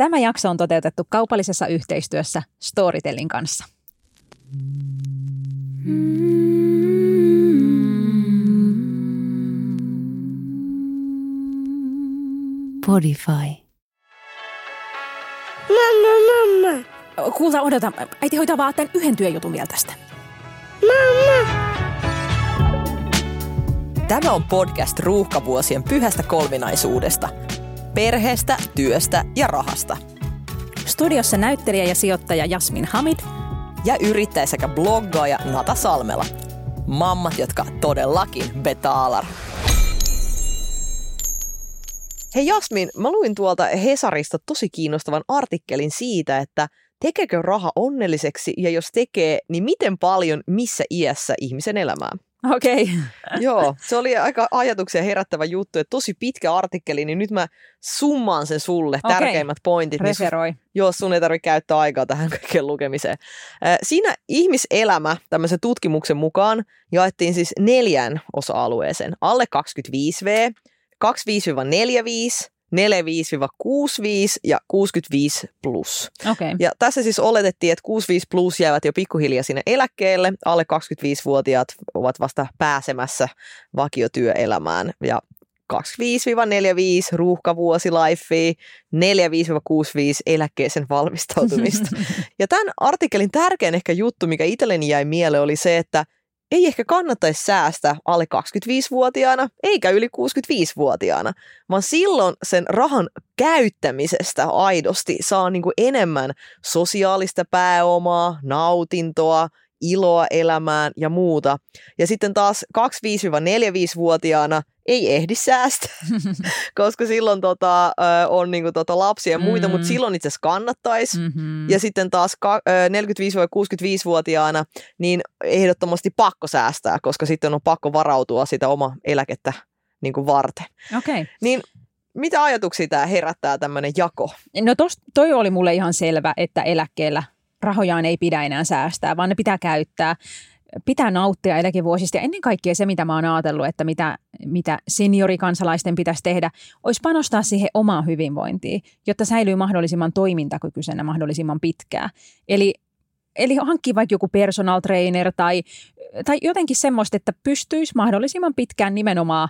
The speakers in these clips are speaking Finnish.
Tämä jakso on toteutettu kaupallisessa yhteistyössä Storytellin kanssa. Podify. Mamma, mamma. Kuulta, odota. Äiti hoitaa vaan tämän yhden työjutun vielä tästä. Mamma. Tämä on podcast ruuhkavuosien pyhästä kolminaisuudesta. Perheestä, työstä ja rahasta. Studiossa näyttelijä ja sijoittaja Jasmin Hamid. Ja yrittäjä sekä bloggaaja Nata Salmela. Mammat, jotka todellakin betaalar. Hei Jasmin, mä luin tuolta Hesarista tosi kiinnostavan artikkelin siitä, että tekeekö raha onnelliseksi ja jos tekee, niin miten paljon missä iässä ihmisen elämää? Okei. Okay. Joo, se oli aika ajatuksia herättävä juttu, että tosi pitkä artikkeli, niin nyt mä summaan sen sulle, Okei. tärkeimmät pointit. Niin sun, Referoi. joo, sun ei tarvitse käyttää aikaa tähän kaikkeen lukemiseen. Siinä ihmiselämä tämmöisen tutkimuksen mukaan jaettiin siis neljään osa-alueeseen. Alle 25V, 25-45, 45-65 ja 65 plus. Okay. Ja tässä siis oletettiin, että 65 plus jäävät jo pikkuhiljaa sinne eläkkeelle. Alle 25-vuotiaat ovat vasta pääsemässä vakiotyöelämään. Ja 25-45 ruuhkavuosi life, 4-5-65 eläkkeeseen valmistautumista. ja tämän artikkelin tärkein ehkä juttu, mikä itselleni jäi mieleen, oli se, että ei ehkä kannattaisi säästää alle 25-vuotiaana eikä yli 65-vuotiaana, vaan silloin sen rahan käyttämisestä aidosti saa niin kuin enemmän sosiaalista pääomaa, nautintoa, iloa elämään ja muuta. Ja sitten taas 25-45-vuotiaana ei ehdi säästää, koska silloin tota, on niinku tota lapsia ja muita, Mm. mutta silloin itse asiassa kannattaisi. Mm-hmm. Ja sitten taas ka- ö, 45-65-vuotiaana niin ehdottomasti pakko säästää, koska sitten on pakko varautua sitä oma eläkettä niin kuin varten. Okei. Okay. Niin mitä ajatuksia tämä herättää tämmöinen jako? No tos, toi oli mulle ihan selvä, että eläkkeellä rahojaan ei pidä enää säästää, vaan ne pitää käyttää. Pitää nauttia eläkevuosista ja ennen kaikkea se, mitä mä oon ajatellut, että mitä, mitä seniorikansalaisten pitäisi tehdä, olisi panostaa siihen omaan hyvinvointiin, jotta säilyy mahdollisimman toimintakykyisenä mahdollisimman pitkään. Eli, eli hankkia vaikka joku personal trainer tai, tai jotenkin semmoista, että pystyisi mahdollisimman pitkään nimenomaan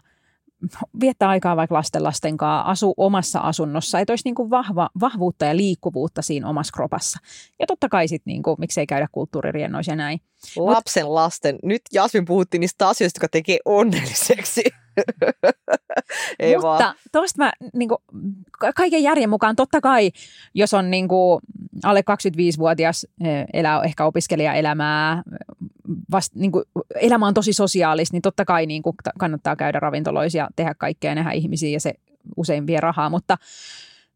viettää aikaa vaikka lasten lasten kanssa, asu omassa asunnossa, että olisi niin kuin vahva, vahvuutta ja liikkuvuutta siinä omassa kropassa. Ja totta kai sitten, niin kuin, miksei käydä kulttuuririennoissa ja näin. Lapsen lasten. Nyt Jasmin puhuttiin niistä asioista, jotka tekee onnelliseksi. Ei Mutta vaan. tuosta mä niin kuin, kaiken järjen mukaan, totta kai, jos on niin kuin, alle 25-vuotias, eh, elää ehkä opiskelijaelämää, vast, niin kuin, elämä on tosi sosiaalista, niin totta kai niin kuin, ta- kannattaa käydä ravintoloissa ja tehdä kaikkea, nähdä ihmisiä ja se usein vie rahaa, mutta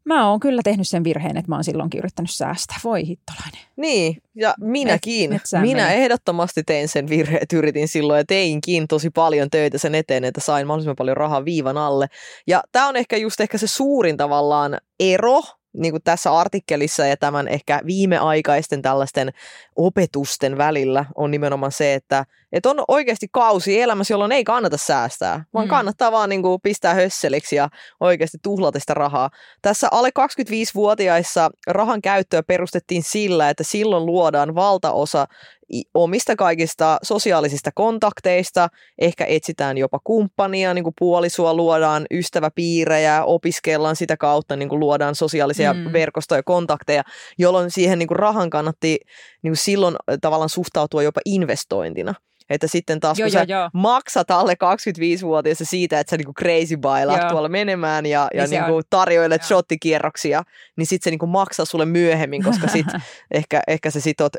mä oon kyllä tehnyt sen virheen, että mä oon silloinkin yrittänyt säästää. Voi hittolainen. Niin, ja minäkin. Et- metsään Minä meni. ehdottomasti tein sen virheen, että yritin silloin ja teinkin tosi paljon töitä sen eteen, että sain mahdollisimman paljon rahaa viivan alle. Ja tämä on ehkä just ehkä se suurin tavallaan ero niin kuin tässä artikkelissa ja tämän ehkä viimeaikaisten tällaisten opetusten välillä on nimenomaan se, että, että on oikeasti kausi elämässä, jolloin ei kannata säästää, vaan Mm. kannattaa vaan niin kuin pistää hösseliksi ja oikeasti tuhlata sitä rahaa. Tässä alle 25-vuotiaissa rahan käyttöä perustettiin sillä, että silloin luodaan valtaosa omista kaikista sosiaalisista kontakteista, ehkä etsitään jopa kumppania, niin kuin puolisoa luodaan, ystäväpiirejä, opiskellaan sitä kautta, niin kuin luodaan sosiaalisia Mm. verkostoja ja kontakteja, jolloin siihen niin kuin rahan kannatti niin silloin äh, tavallaan suhtautua jopa investointina. Että sitten taas Joo, kun joo, sä joo. maksat alle 25-vuotiaassa siitä, että sä niinku crazy bailaat Joo. tuolla menemään ja, ja Niin niinku on. tarjoilet Joo. shottikierroksia, niin sitten se niinku maksaa sulle myöhemmin, koska sit ehkä, ehkä sä sit oot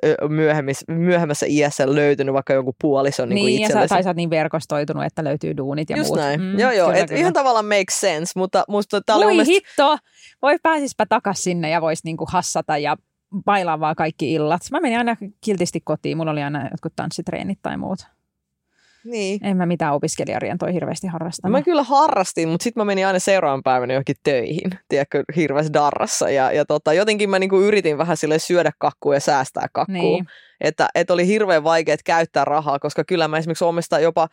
myöhemmässä iässä löytynyt vaikka jonkun puolison niinku Niin, ja sä, itsellesi. tai sä oot niin verkostoitunut, että löytyy duunit ja Just muut. näin. Mm, joo, joo. kyllä, Et kyllä. ihan tavallaan makes sense, mutta musta tää oli Voi mielestä... hitto! Voi pääsispä takas sinne ja vois niinku hassata ja bailaa vaan kaikki illat. Mä menin aina kiltisti kotiin. Mulla oli aina jotkut tanssitreenit tai muut. Niin. En mä mitään opiskelijarientoa hirveästi harrastamaan. mä kyllä harrastin, mutta sitten mä menin aina seuraavan päivänä johonkin töihin, tiedätkö, hirveässä darrassa. Ja, ja tota, jotenkin mä niinku yritin vähän sille syödä kakkua ja säästää kakkua. Niin. Että, että oli hirveän vaikea käyttää rahaa, koska kyllä mä esimerkiksi omista jopa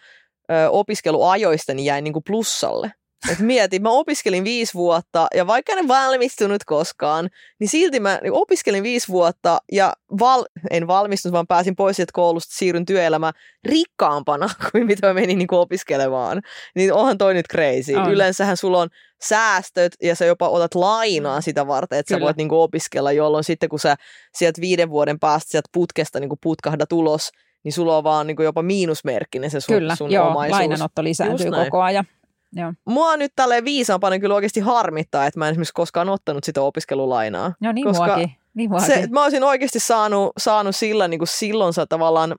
ö, opiskeluajoista niin jäin niinku plussalle. Et mietin, mä opiskelin viisi vuotta ja vaikka en valmistunut koskaan, niin silti mä opiskelin viisi vuotta ja val, en valmistunut, vaan pääsin pois sieltä koulusta, siirryn työelämään rikkaampana kuin mitä mä menin niin opiskelemaan. Niin onhan toi nyt crazy. On. Yleensähän sulla on säästöt ja sä jopa otat lainaa sitä varten, että sä Kyllä. voit niin opiskella, jolloin sitten kun sä sieltä viiden vuoden päästä sieltä putkesta niin putkahdat ulos, niin sulla on vaan niin jopa miinusmerkkinen se sun, Kyllä, sun joo, omaisuus. lainanotto lisääntyy koko ajan. Joo. Mua nyt tälleen viisaampana kyllä oikeasti harmittaa, että mä en esimerkiksi koskaan ottanut sitä opiskelulainaa. No niin Koska muakin. Niin muakin. Se, mä olisin oikeasti saanut, saanut sillä niin kuin silloin tavallaan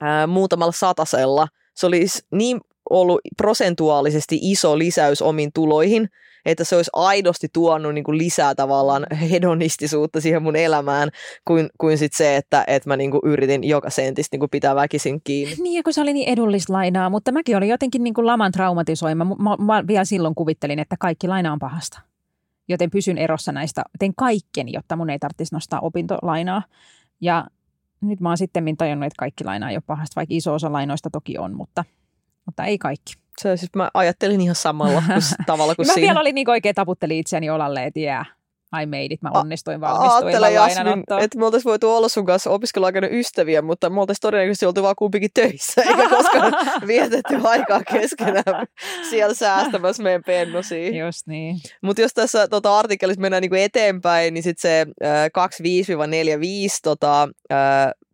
ää, muutamalla satasella. Se olisi niin ollut prosentuaalisesti iso lisäys omiin tuloihin, että se olisi aidosti tuonut niin kuin lisää tavallaan hedonistisuutta siihen mun elämään, kuin, kuin sit se, että, että mä niin kuin yritin joka sentistä niin kuin pitää väkisin kiinni. Niin, ja kun se oli niin edullista lainaa, mutta mäkin olin jotenkin niin kuin laman traumatisoima. Mä, mä, mä vielä silloin kuvittelin, että kaikki laina on pahasta. Joten pysyn erossa näistä, tein kaikkeni, jotta mun ei tarvitsisi nostaa opintolainaa. Ja nyt mä oon sitten tajunnut, että kaikki laina ei ole pahasta, vaikka iso osa lainoista toki on, mutta, mutta ei kaikki. Se, siis mä ajattelin ihan samalla kuin, tavalla kuin mä siinä. vielä olin niin oikein taputtelin itseäni olalle, että yeah, I made it, mä onnistuin valmistuin Aattele Jasmin, että me oltaisiin voitu olla sun kanssa opiskeluaikana ystäviä, mutta me oltaisiin todennäköisesti oltu vaan kumpikin töissä, eikä koskaan vietetty aikaa keskenään siellä säästämässä meidän pennosia. Just niin. Mutta jos tässä tota, artikkelissa mennään niinku eteenpäin, niin sitten se äh, 25-45 tota, äh,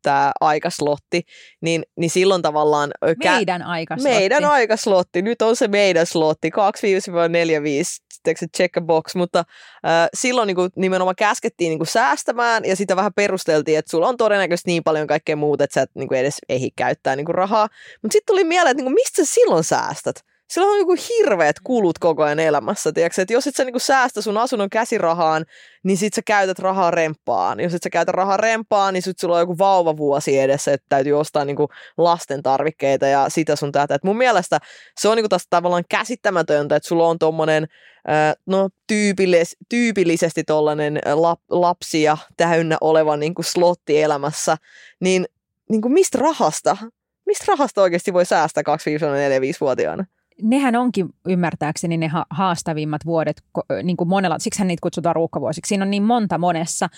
tämä aikaslotti, niin, niin silloin tavallaan... Meidän aika. meidän aikaslotti, nyt on se meidän slotti, 2-45, se check a box, mutta äh, silloin niin kuin, nimenomaan käskettiin niin kuin, säästämään ja sitä vähän perusteltiin, että sulla on todennäköisesti niin paljon kaikkea muuta, että sä et niin kuin, edes ehdi käyttää niin kuin, rahaa. Mutta sitten tuli mieleen, että niin kuin, mistä sä silloin säästät? Silloin on joku hirveät kulut koko ajan elämässä, tiedätkö? että jos et sä niinku säästä sun asunnon käsirahaan, niin sit sä käytät rahaa rempaan. Jos et sä käytä rahaa rempaan, niin sit sulla on joku vauvavuosi edessä, että täytyy ostaa niinku lasten tarvikkeita ja sitä sun tätä. Et mun mielestä se on niinku taas tavallaan käsittämätöntä, että sulla on tommonen, no tyypillis, tyypillisesti tollanen lap, lapsia täynnä oleva niinku slotti elämässä, niin niinku mistä rahasta? Mistä rahasta oikeasti voi säästää 2-4-5-vuotiaana? Nehän onkin ymmärtääkseni ne ha- haastavimmat vuodet niin kuin monella, siksi niitä kutsutaan ruuhkavuosiksi. Siinä on niin monta monessa.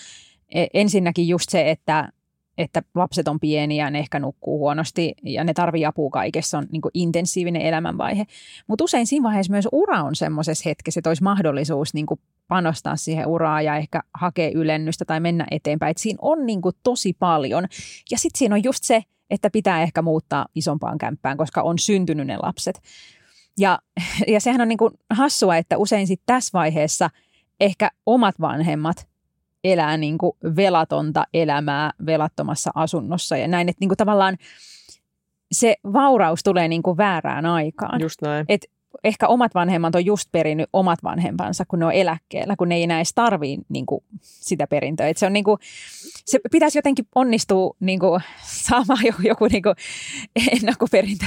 E- Ensinnäkin just se, että, että lapset on pieniä, ne ehkä nukkuu huonosti ja ne tarvii apua kaikessa, on niin kuin intensiivinen elämänvaihe. Mutta usein siinä vaiheessa myös ura on semmoisessa hetkessä, että olisi mahdollisuus niin kuin panostaa siihen uraan ja ehkä hakea ylennystä tai mennä eteenpäin. Et siinä on niin kuin tosi paljon. Ja sitten siinä on just se, että pitää ehkä muuttaa isompaan kämppään, koska on syntynyt ne lapset. Ja, ja sehän on niin kuin hassua, että usein sit tässä vaiheessa ehkä omat vanhemmat elää niin kuin velatonta elämää velattomassa asunnossa ja näin, että niin kuin tavallaan se vauraus tulee niin kuin väärään aikaan. Just näin. Ehkä omat vanhemmat on just perinnyt omat vanhempansa, kun ne on eläkkeellä, kun ne ei enää edes tarvii niin kuin sitä perintöä. Et se, on niin kuin, se pitäisi jotenkin onnistua niin kuin, saamaan joku, joku niin kuin ennakkoperintö.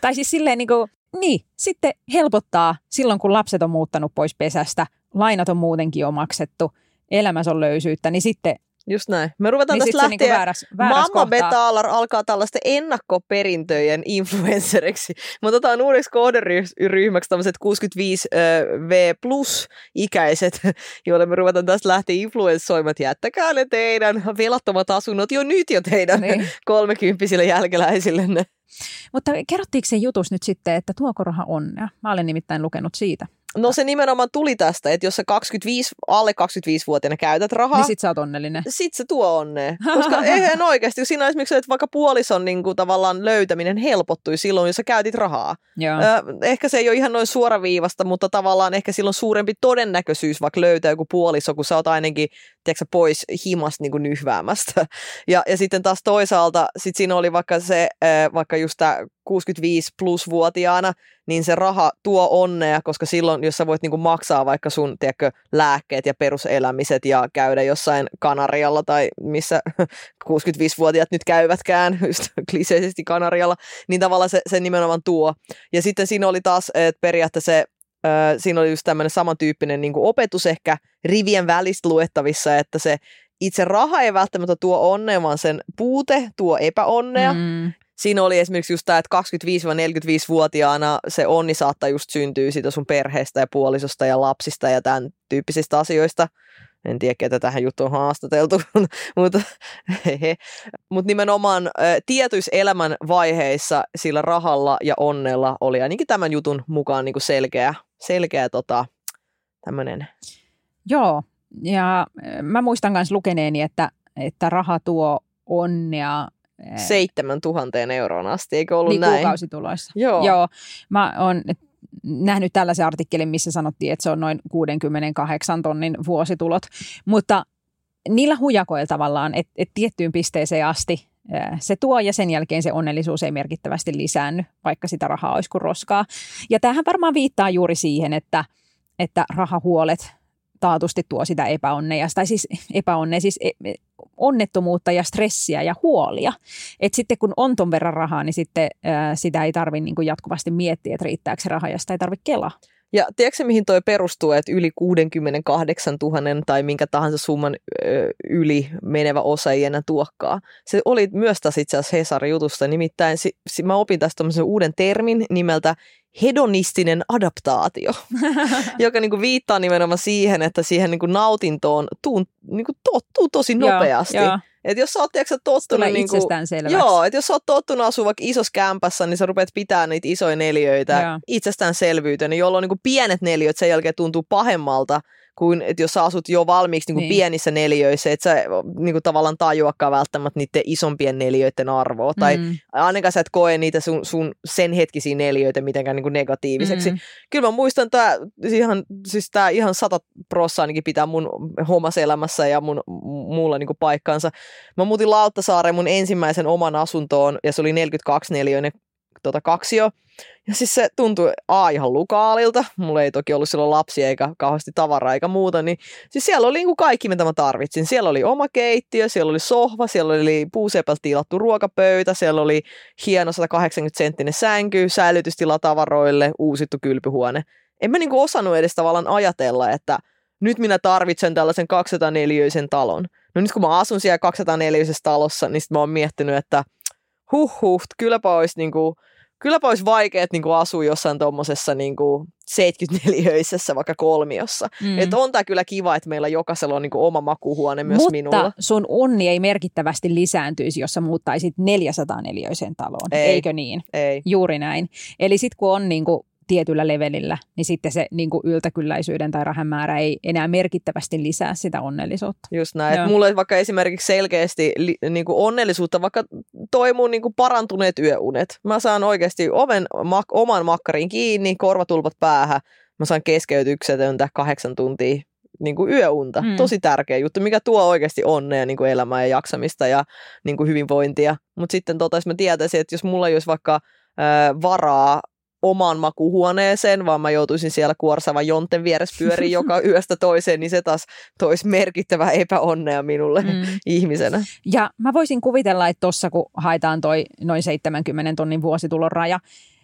Tai siis silleen niin kuin, niin, sitten helpottaa silloin, kun lapset on muuttanut pois pesästä, lainat on muutenkin jo maksettu, elämässä on löysyyttä, niin sitten Just näin. Me ruvetaan niin tästä niinku lähteä. väärässä, väärässä Mamma kohtaa. Betalar alkaa tällaisten ennakkoperintöjen influenceriksi. Me otetaan uudeksi kohderyhmäksi tämmöiset 65V plus ikäiset, joille me ruvetaan tästä lähteä influenssoimaan, jättäkää ne teidän velattomat asunnot jo nyt jo teidän Niin. kolmekymppisille jälkeläisillenne. Mutta kerrottiinko se jutus nyt sitten, että tuoko raha onnea? Mä olen nimittäin lukenut siitä. No se nimenomaan tuli tästä, että jos sä 25, alle 25-vuotiaana käytät rahaa, Niin sit sä oot onnellinen. sit se tuo onnea. Koska eihän oikeasti, kun siinä esimerkiksi, että vaikka puolison niin kuin, tavallaan löytäminen helpottui silloin, jos sä käytit rahaa. Joo. Ehkä se ei ole ihan noin suoraviivasta, mutta tavallaan ehkä silloin suurempi todennäköisyys vaikka löytää joku puoliso, kun sä oot ainakin tiedätkö, pois himasta niin kuin nyhväämästä. Ja, ja sitten taas toisaalta, sit siinä oli vaikka se, vaikka just tämä 65 plus vuotiaana, niin se raha tuo onnea, koska silloin, jos sä voit niinku maksaa vaikka sun tiedätkö, lääkkeet ja peruselämiset ja käydä jossain Kanarialla tai missä 65-vuotiaat nyt käyvätkään, just kliseisesti Kanarialla, niin tavallaan se, se nimenomaan tuo. Ja sitten siinä oli taas, että periaatteessa se, siinä oli just tämmöinen samantyyppinen niin opetus ehkä rivien välistä luettavissa, että se itse raha ei välttämättä tuo onnea, vaan sen puute tuo epäonnea. Mm. Siinä oli esimerkiksi just tämä, että 25-45-vuotiaana se onni saattaa just syntyä siitä sun perheestä ja puolisosta ja lapsista ja tämän tyyppisistä asioista. En tiedä, ketä tähän juttuun on haastateltu, mutta Mut nimenomaan tietyissä elämän vaiheissa sillä rahalla ja onnella oli ainakin tämän jutun mukaan niin kuin selkeä, selkeä tota, tämmöinen. Joo, ja mä muistan myös lukeneeni, että, että raha tuo onnea Seitsemän tuhanteen euroon asti, eikö ollut niin näin? kuukausituloissa. Joo. Joo. Mä oon nähnyt tällaisen artikkelin, missä sanottiin, että se on noin 68 tonnin vuositulot. Mutta niillä hujakoilla tavallaan, että et tiettyyn pisteeseen asti se tuo ja sen jälkeen se onnellisuus ei merkittävästi lisäänny, vaikka sitä rahaa olisi kuin roskaa. Ja tämähän varmaan viittaa juuri siihen, että, että rahahuolet taatusti tuo sitä epäonnea, tai siis epäonnea, siis e, onnettomuutta ja stressiä ja huolia. Et sitten kun on ton verran rahaa, niin sitten ää, sitä ei tarvitse niin jatkuvasti miettiä, että riittääkö se raha ja sitä ei tarvitse kelaa. Ja tiedätkö mihin toi perustuu, että yli 68 000 tai minkä tahansa summan yli menevä osa ei enää tuokkaa. Se oli myös tässä itse asiassa Hesarin jutusta, nimittäin si, si, mä opin tästä uuden termin nimeltä hedonistinen adaptaatio, joka niin kuin viittaa nimenomaan siihen, että siihen niin kuin nautintoon tuun, niin kuin tottuu tosi nopeasti. Joo, joo. Et jos sä oot tiedätkö, tottunut... Niin kuin. Joo, että jos sä oot tottunut asua vaikka isossa kämpässä, niin sä rupeat pitää niitä isoja neljöitä Joo. itsestäänselvyytenä, jolloin niin kuin pienet neljöt sen jälkeen tuntuu pahemmalta kuin että jos sä asut jo valmiiksi niin kuin Niin. pienissä neljöissä, että sä niin kuin tavallaan tajuakaan välttämättä niiden isompien neljöiden arvoa. Tai Mm. ainakaan sä et koe niitä sun, sun sen hetkisiä neljöitä mitenkään niin kuin negatiiviseksi. Mm. Kyllä mä muistan, että ihan, siis tää ihan sata prossaa ainakin pitää mun omassa elämässä ja mun, muulla niin kuin paikkaansa. Mä muutin Lauttasaareen mun ensimmäisen oman asuntoon ja se oli 42 neliöinen tota, kaksio. Ja siis se tuntui A ihan lukaalilta, mulla ei toki ollut silloin lapsia eikä kauheasti tavaraa eikä muuta, niin siis siellä oli niin kuin kaikki mitä mä tarvitsin. Siellä oli oma keittiö, siellä oli sohva, siellä oli puusepältä tilattu ruokapöytä, siellä oli hieno 180 senttinen sänky, säilytystila tavaroille, uusittu kylpyhuone. En mä niin kuin osannut edes tavallaan ajatella, että nyt minä tarvitsen tällaisen 204 talon. No nyt kun mä asun siellä 204 talossa, niin sit mä oon miettinyt, että huh huh, kylläpä olisi niinku, kylläpä olisi vaikeet niinku asua jossain tuommoisessa niinku 74 vaikka kolmiossa. Mm. Että on tää kyllä kiva, että meillä jokaisella on niinku oma makuuhuone myös Mutta minulla. sun onni ei merkittävästi lisääntyisi, jos sä muuttaisit 404 taloon, Ei. eikö niin? Ei. Juuri näin. Eli sitten kun on niin kuin tietyllä levelillä, niin sitten se niin kuin yltäkylläisyyden tai rahan määrä ei enää merkittävästi lisää sitä onnellisuutta. Just näin. Joo. Ei vaikka esimerkiksi selkeästi li, niinku onnellisuutta, vaikka toi mun niinku parantuneet yöunet. Mä saan oikeasti oven, mak, oman makkarin kiinni, korvatulpat päähän. Mä saan keskeytyksetöntä kahdeksan tuntia niinku yöunta. Mm. Tosi tärkeä juttu, mikä tuo oikeasti onnea niinku elämää ja jaksamista ja niinku hyvinvointia. Mutta sitten tota, jos mä tietäisin, että jos mulla ei olisi vaikka varaa omaan makuhuoneeseen, vaan mä joutuisin siellä kuorsavan jonten vieressä pyöriin joka yöstä toiseen, niin se taas toisi merkittävää epäonnea minulle mm. Mm. ihmisenä. Ja mä voisin kuvitella, että tuossa kun haetaan toi noin 70 tonnin vuositulon raja,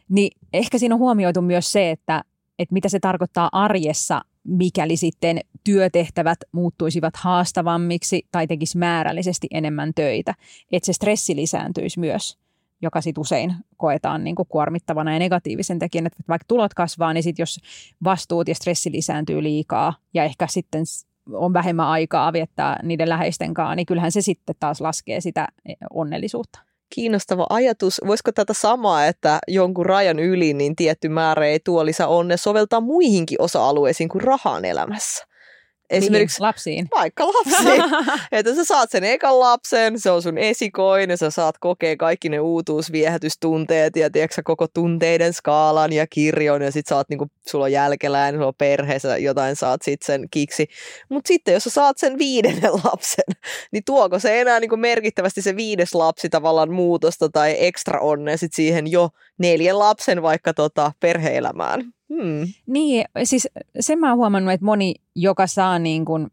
niin ehkä siinä on huomioitu myös se, että, että mitä se tarkoittaa arjessa, mikäli sitten työtehtävät muuttuisivat haastavammiksi tai tekisi määrällisesti enemmän töitä. Että se stressi lisääntyisi myös, joka sitten usein koetaan niin kuin kuormittavana ja negatiivisen tekijän. Että vaikka tulot kasvaa, niin sitten jos vastuut ja stressi lisääntyy liikaa ja ehkä sitten on vähemmän aikaa viettää niiden läheisten kanssa, niin kyllähän se sitten taas laskee sitä eh, onnellisuutta. Kiinnostava ajatus. Voisiko tätä samaa, että jonkun rajan yli niin tietty määrä ei tuo lisää onnea soveltaa muihinkin osa-alueisiin kuin rahaan elämässä? Esimerkiksi Mihin? lapsiin. vaikka lapsiin. että sä saat sen ekan lapsen, se on sun esikoinen, sä saat kokea kaikki ne uutuusviehätystunteet ja tiedätkö, koko tunteiden skaalan ja kirjon ja sit sä oot niinku, sulla on jälkeläinen, sulla on perheessä jotain saat sit sen kiksi. Mutta sitten jos sä saat sen viidennen lapsen, niin tuoko se enää niinku merkittävästi se viides lapsi tavallaan muutosta tai ekstra onnea sit siihen jo neljän lapsen vaikka tota perheelämään? Hmm. Niin, siis sen mä oon huomannut, että moni, joka saa niin kuin,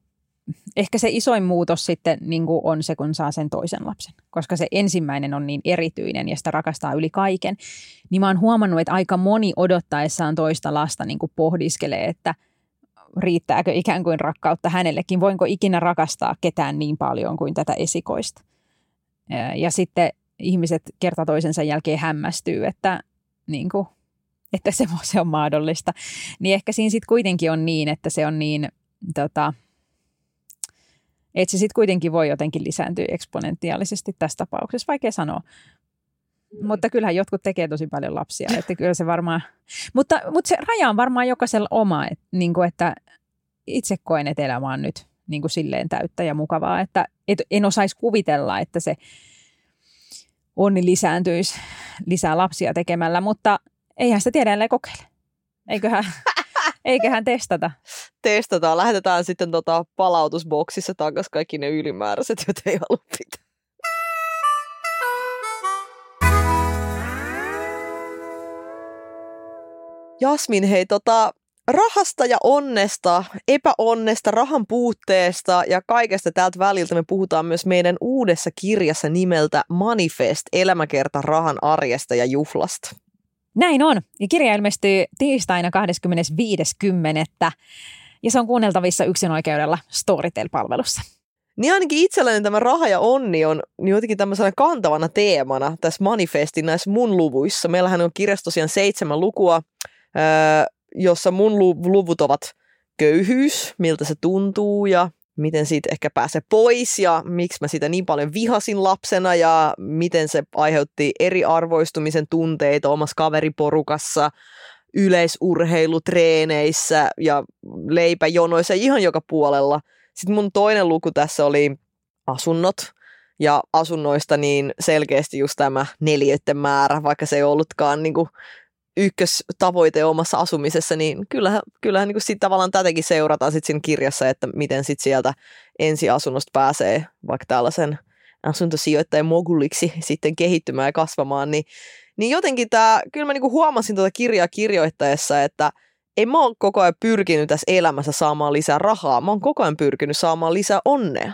ehkä se isoin muutos sitten niin kuin on se, kun saa sen toisen lapsen. Koska se ensimmäinen on niin erityinen ja sitä rakastaa yli kaiken. Niin mä oon huomannut, että aika moni odottaessaan toista lasta niin kuin pohdiskelee, että riittääkö ikään kuin rakkautta hänellekin. Voinko ikinä rakastaa ketään niin paljon kuin tätä esikoista. Ja sitten ihmiset kerta toisensa jälkeen hämmästyy, että, niin kuin, että se, se on mahdollista. Niin ehkä siinä sitten kuitenkin on niin, että se on niin, tota, että se sitten kuitenkin voi jotenkin lisääntyä eksponentiaalisesti tässä tapauksessa, vaikea sanoa. Mutta kyllähän jotkut tekee tosi paljon lapsia, että kyllä se varmaan, mutta, mutta se raja on varmaan jokaisella oma, että, niin kuin, että itse koen, että elämä on nyt niin kuin silleen täyttä ja mukavaa, että, että en osaisi kuvitella, että se onni lisääntyisi lisää lapsia tekemällä, mutta eihän sitä tiedä, ellei kokeile. Eiköhän, eiköhän testata. Testataan. Lähetetään sitten tota palautusboksissa takaisin kaikki ne ylimääräiset, joita ei halua pitää. Jasmin, hei, tota, rahasta ja onnesta, epäonnesta, rahan puutteesta ja kaikesta tältä väliltä me puhutaan myös meidän uudessa kirjassa nimeltä Manifest, elämäkerta rahan arjesta ja juhlasta. Näin on. Ja kirja ilmestyy tiistaina 25.10. ja se on kuunneltavissa yksinoikeudella Storytel-palvelussa. Niin ainakin itselläni tämä raha ja onni on jotenkin tämmöisenä kantavana teemana tässä manifestin näissä mun luvuissa. Meillähän on kirjassa tosiaan seitsemän lukua, jossa mun luvut ovat köyhyys, miltä se tuntuu ja miten siitä ehkä pääsee pois ja miksi mä sitä niin paljon vihasin lapsena ja miten se aiheutti eriarvoistumisen tunteita omassa kaveriporukassa, yleisurheilutreeneissä ja leipäjonoissa ihan joka puolella. Sitten mun toinen luku tässä oli asunnot ja asunnoista niin selkeästi just tämä neljöiden määrä, vaikka se ei ollutkaan niin kuin ykköstavoite omassa asumisessa, niin kyllähän, kyllähän niin sitten tavallaan tätäkin seurataan sitten siinä kirjassa, että miten sitten sieltä ensiasunnosta pääsee vaikka tällaisen asuntosijoittajan moguliksi sitten kehittymään ja kasvamaan, niin, niin jotenkin tämä, kyllä mä niin huomasin tuota kirjaa kirjoittaessa, että ei mä oon koko ajan pyrkinyt tässä elämässä saamaan lisää rahaa, mä oon koko ajan pyrkinyt saamaan lisää onnea.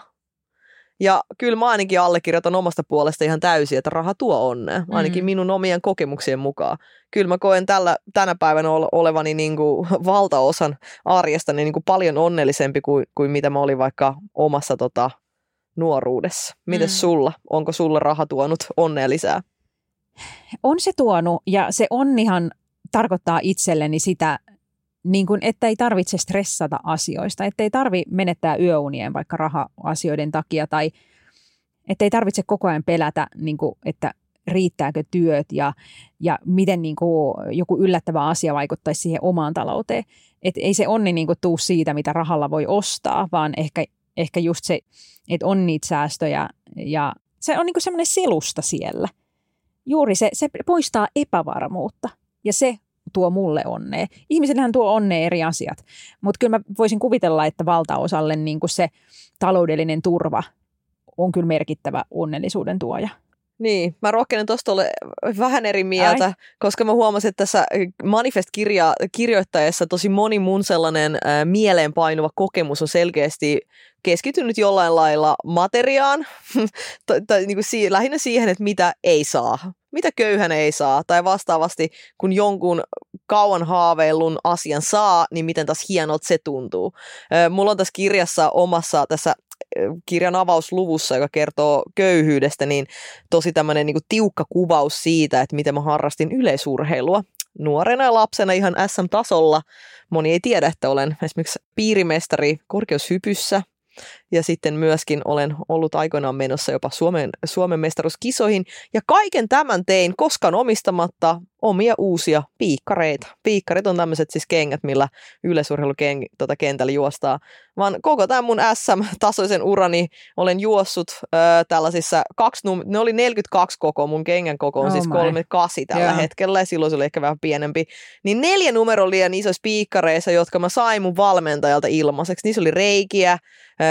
Ja kyllä mä ainakin allekirjoitan omasta puolesta ihan täysin, että raha tuo onnea, ainakin mm. minun omien kokemuksien mukaan. Kyllä mä koen tällä, tänä päivänä olevani niin kuin valtaosan arjesta niin kuin paljon onnellisempi kuin, kuin mitä mä olin vaikka omassa tota, nuoruudessa. Miten mm. sulla? Onko sulla raha tuonut onnea lisää? On se tuonut ja se onnihan tarkoittaa itselleni sitä, niin kuin, että ei tarvitse stressata asioista, että ei tarvi menettää yöunien vaikka raha-asioiden takia tai että ei tarvitse koko ajan pelätä, niin kuin, että riittääkö työt ja, ja miten niin kuin, joku yllättävä asia vaikuttaisi siihen omaan talouteen. Että ei se onni niin kuin, tuu siitä, mitä rahalla voi ostaa, vaan ehkä, ehkä just se, että on niitä säästöjä ja se on niin semmoinen selusta siellä. Juuri se, se poistaa epävarmuutta ja se tuo mulle onnea. Ihmisillähän tuo onnea eri asiat, mutta kyllä mä voisin kuvitella, että valtaosalle niin kuin se taloudellinen turva on kyllä merkittävä onnellisuuden tuoja. Niin, mä rohkenen tuosta olla vähän eri mieltä, Ai. koska mä huomasin, että tässä Manifest-kirja kirjoittaessa tosi moni mun sellainen äh, mieleenpainuva kokemus on selkeästi keskittynyt jollain lailla materiaan, tai, tai niin kuin si- lähinnä siihen, että mitä ei saa, mitä köyhän ei saa, tai vastaavasti kun jonkun kauan haaveillun asian saa, niin miten taas hienolta se tuntuu. Mulla on tässä kirjassa omassa tässä kirjan avausluvussa, joka kertoo köyhyydestä, niin tosi tämmöinen niin tiukka kuvaus siitä, että miten mä harrastin yleisurheilua nuorena ja lapsena ihan SM-tasolla. Moni ei tiedä, että olen esimerkiksi piirimestari korkeushypyssä – ja sitten myöskin olen ollut aikoinaan menossa jopa Suomen, Suomen mestaruuskisoihin. Ja kaiken tämän tein koskaan omistamatta omia uusia piikkareita. Piikkarit on tämmöiset siis kengät, millä yleisurheilukentällä tota kentällä juostaa. Vaan koko tämän mun SM-tasoisen urani olen juossut ö, tällaisissa kaksi num- ne oli 42 koko, mun kengän koko on oh siis 38 tällä yeah. hetkellä ja silloin se oli ehkä vähän pienempi. Niin neljä numero liian isoissa piikkareissa, jotka mä sain mun valmentajalta ilmaiseksi. Niissä oli reikiä,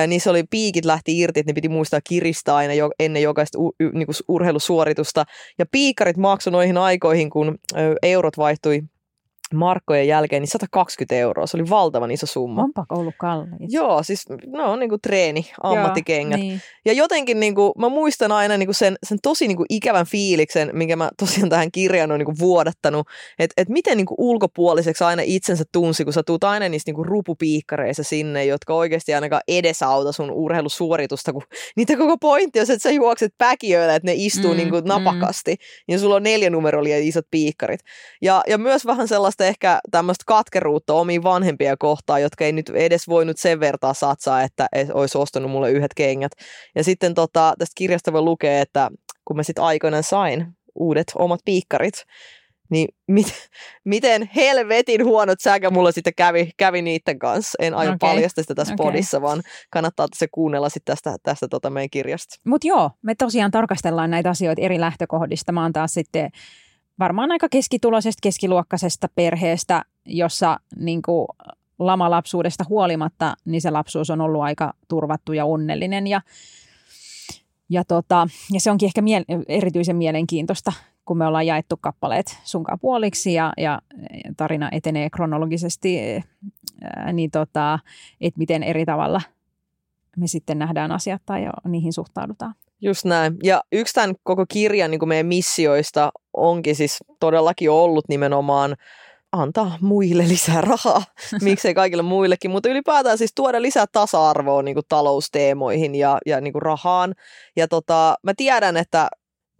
niissä oli piikit lähti irti, että ne piti muistaa kiristää aina jo, ennen jokaista u, y, niin urheilusuoritusta. Ja piikarit maksoi noihin aikoihin, kun eurot vaihtui markkojen jälkeen niin 120 euroa. Se oli valtavan iso summa. Onpa ollut kalliit. Joo, siis no on niin kuin treeni, ammattikengät. Joo, niin. Ja jotenkin niin kuin, mä muistan aina niin kuin sen, sen tosi niin kuin ikävän fiiliksen, minkä mä tosiaan tähän kirjaan on niin kuin vuodattanut, että et miten niin kuin ulkopuoliseksi aina itsensä tunsi, kun sä tuut aina niistä niin kuin rupupiikkareissa sinne, jotka oikeasti ainakaan edesauta sun urheilusuoritusta, kun niitä koko pointti on, että sä juokset päkiöillä, että ne istuu Mm, niin kuin mm. napakasti, ja sulla on neljä numerolia ja isot piikkarit. Ja, ja myös vähän sellaista ehkä tämmöistä katkeruutta omiin vanhempia kohtaan, jotka ei nyt edes voinut sen vertaa satsaa, että et olisi ostanut mulle yhdet kengät. Ja sitten tota, tästä kirjasta voi lukea, että kun mä sitten aikoinaan sain uudet omat piikkarit, niin mit, miten helvetin huonot säkä mulla sitten kävi, kävi niiden kanssa. En aio okay. paljasta sitä tässä okay. podissa, vaan kannattaa se kuunnella sitten tästä, tästä tota meidän kirjasta. Mutta joo, me tosiaan tarkastellaan näitä asioita eri lähtökohdista. Mä oon taas sitten varmaan aika keskituloisesta, keskiluokkaisesta perheestä, jossa niin kuin lamalapsuudesta huolimatta, niin se lapsuus on ollut aika turvattu ja onnellinen. Ja, ja, tota, ja se onkin ehkä mie- erityisen mielenkiintoista, kun me ollaan jaettu kappaleet sunkaan puoliksi ja, ja tarina etenee kronologisesti, niin tota, että miten eri tavalla me sitten nähdään asiat tai niihin suhtaudutaan. Just näin. Ja yksi tämän koko kirjan niin kuin meidän missioista onkin siis todellakin ollut nimenomaan antaa muille lisää rahaa, miksei kaikille muillekin, mutta ylipäätään siis tuoda lisää tasa-arvoa niin kuin talousteemoihin ja, ja niin kuin rahaan. Ja tota, mä tiedän, että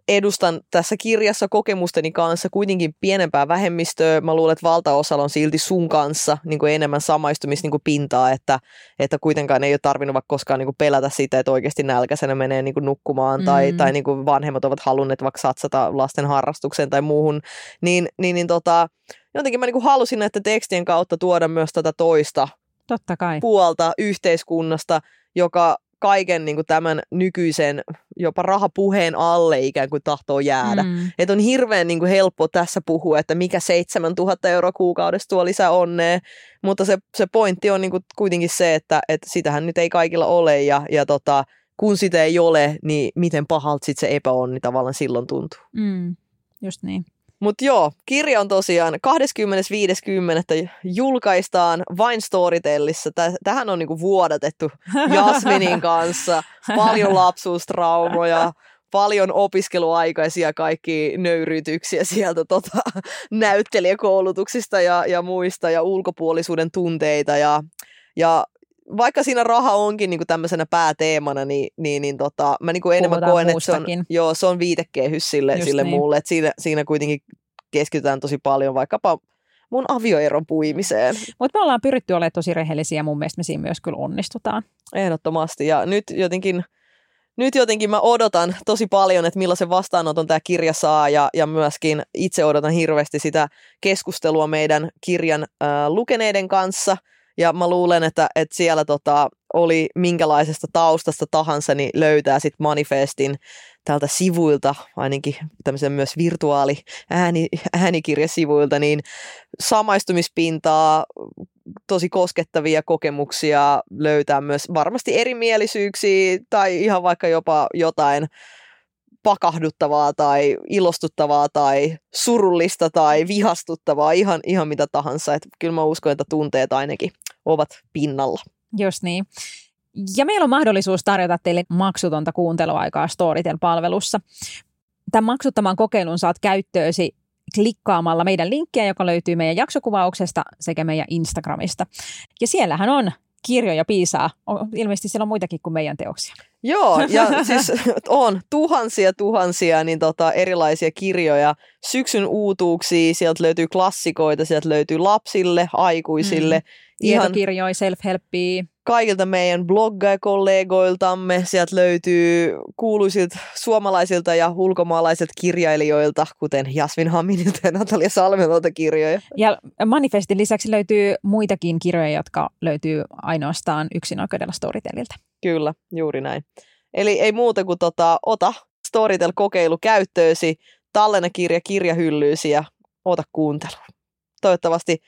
edustan tässä kirjassa kokemusteni kanssa kuitenkin pienempää vähemmistöä. Mä luulen, että valtaosalla on silti sun kanssa niin kuin enemmän samaistumispintaa, että, että kuitenkaan ei ole tarvinnut vaikka koskaan niin kuin pelätä sitä, että oikeasti nälkäisenä menee niin kuin nukkumaan tai, Mm. tai niin kuin vanhemmat ovat halunneet vaikka satsata lasten harrastukseen tai muuhun. Niin, niin, niin tota, jotenkin mä niin kuin halusin näiden tekstien kautta tuoda myös tätä toista Totta kai. puolta yhteiskunnasta, joka kaiken niin kuin tämän nykyisen jopa rahapuheen alle ikään kuin tahtoo jäädä. Mm. Että on hirveän niin kuin helppo tässä puhua, että mikä 7000 euroa kuukaudessa tuo lisää onnea, mutta se, se pointti on niin kuin kuitenkin se, että, että sitähän nyt ei kaikilla ole ja, ja tota, kun sitä ei ole, niin miten pahalta sit se epäonni tavallaan silloin tuntuu. Mm. Just niin. Mutta joo, kirja on tosiaan 25.10. julkaistaan vain Storytellissa. Tä- Tähän on niinku vuodatettu Jasminin kanssa paljon lapsuustraumoja, paljon opiskeluaikaisia kaikki nöyryytyksiä sieltä tota, näyttelijäkoulutuksista ja, ja muista ja ulkopuolisuuden tunteita ja, ja vaikka siinä raha onkin niin tämmöisenä pääteemana, niin, niin, niin tota, mä niin enemmän Puhutaan koen, että se on, joo, se on viitekehys sille, Just sille niin. mulle. Että siinä, siinä kuitenkin keskitytään tosi paljon vaikkapa mun avioeron puimiseen. Mutta me ollaan pyritty olemaan tosi rehellisiä ja mun mielestä me siinä myös kyllä onnistutaan. Ehdottomasti. Ja nyt jotenkin, nyt jotenkin mä odotan tosi paljon, että millaisen vastaanoton tämä kirja saa ja, ja myöskin itse odotan hirveästi sitä keskustelua meidän kirjan ää, lukeneiden kanssa. Ja mä luulen, että, että siellä tota, oli minkälaisesta taustasta tahansa, niin löytää sitten manifestin tältä sivuilta, ainakin tämmöisen myös virtuaali ääni, äänikirjasivuilta, niin samaistumispintaa, tosi koskettavia kokemuksia löytää myös varmasti erimielisyyksiä tai ihan vaikka jopa jotain pakahduttavaa tai ilostuttavaa tai surullista tai vihastuttavaa, ihan, ihan mitä tahansa. Et kyllä mä uskon, että tunteet ainakin ovat pinnalla. Just niin. Ja meillä on mahdollisuus tarjota teille maksutonta kuunteluaikaa Storytel-palvelussa. Tämän maksuttoman kokeilun saat käyttöösi klikkaamalla meidän linkkiä, joka löytyy meidän jaksokuvauksesta sekä meidän Instagramista. Ja siellähän on kirjoja piisaa. Ilmeisesti siellä on muitakin kuin meidän teoksia. Joo, ja siis on tuhansia tuhansia niin tota, erilaisia kirjoja, syksyn uutuuksia, sieltä löytyy klassikoita, sieltä löytyy lapsille, aikuisille, Mm. Ihan Tietokirjoja, self-helppiä. kaikilta meidän bloggajakollegoiltamme, sieltä löytyy kuuluisilta suomalaisilta ja ulkomaalaisilta kirjailijoilta, kuten Jasmin Haminilta ja Natalia Salmelolta kirjoja. Ja Manifestin lisäksi löytyy muitakin kirjoja, jotka löytyy ainoastaan yksin oikeudella Storyteliltä. Kyllä, juuri näin. Eli ei muuta kuin tota, ota Storytel-kokeilu käyttöösi, tallenna kirja kirjahyllyysi ja ota kuuntelu. Toivottavasti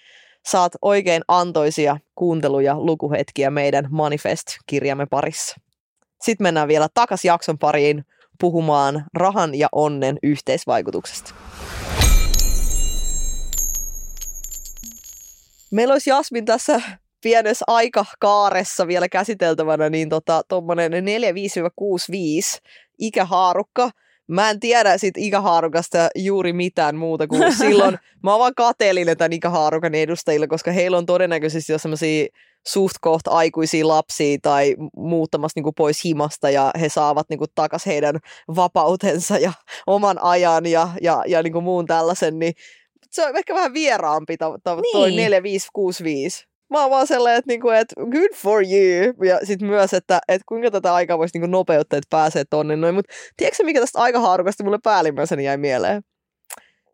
saat oikein antoisia kuuntelu- ja lukuhetkiä meidän Manifest-kirjamme parissa. Sitten mennään vielä takas jakson pariin puhumaan rahan ja onnen yhteisvaikutuksesta. Meillä olisi Jasmin tässä pienessä aikakaaressa vielä käsiteltävänä niin tota, tuommoinen 4-5-6-5 ikähaarukka. Mä en tiedä siitä ikähaarukasta juuri mitään muuta kuin silloin. Mä oon vaan kateellinen tämän ikähaarukan edustajille, koska heillä on todennäköisesti jo semmoisia suht koht aikuisia lapsia tai muuttamassa niin pois himasta ja he saavat niin takas heidän vapautensa ja oman ajan ja, ja, ja niin muun tällaisen, niin se on ehkä vähän vieraampi to, to, niin. toi 4565. Mä oon vaan sellainen, että, niinku, että good for you. Ja sitten myös, että, että kuinka tätä aikaa voisi niinku nopeuttaa, että pääsee tonne noin. Mutta tiedätkö mikä tästä aikahaarukasta mulle päällimmäisenä jäi mieleen?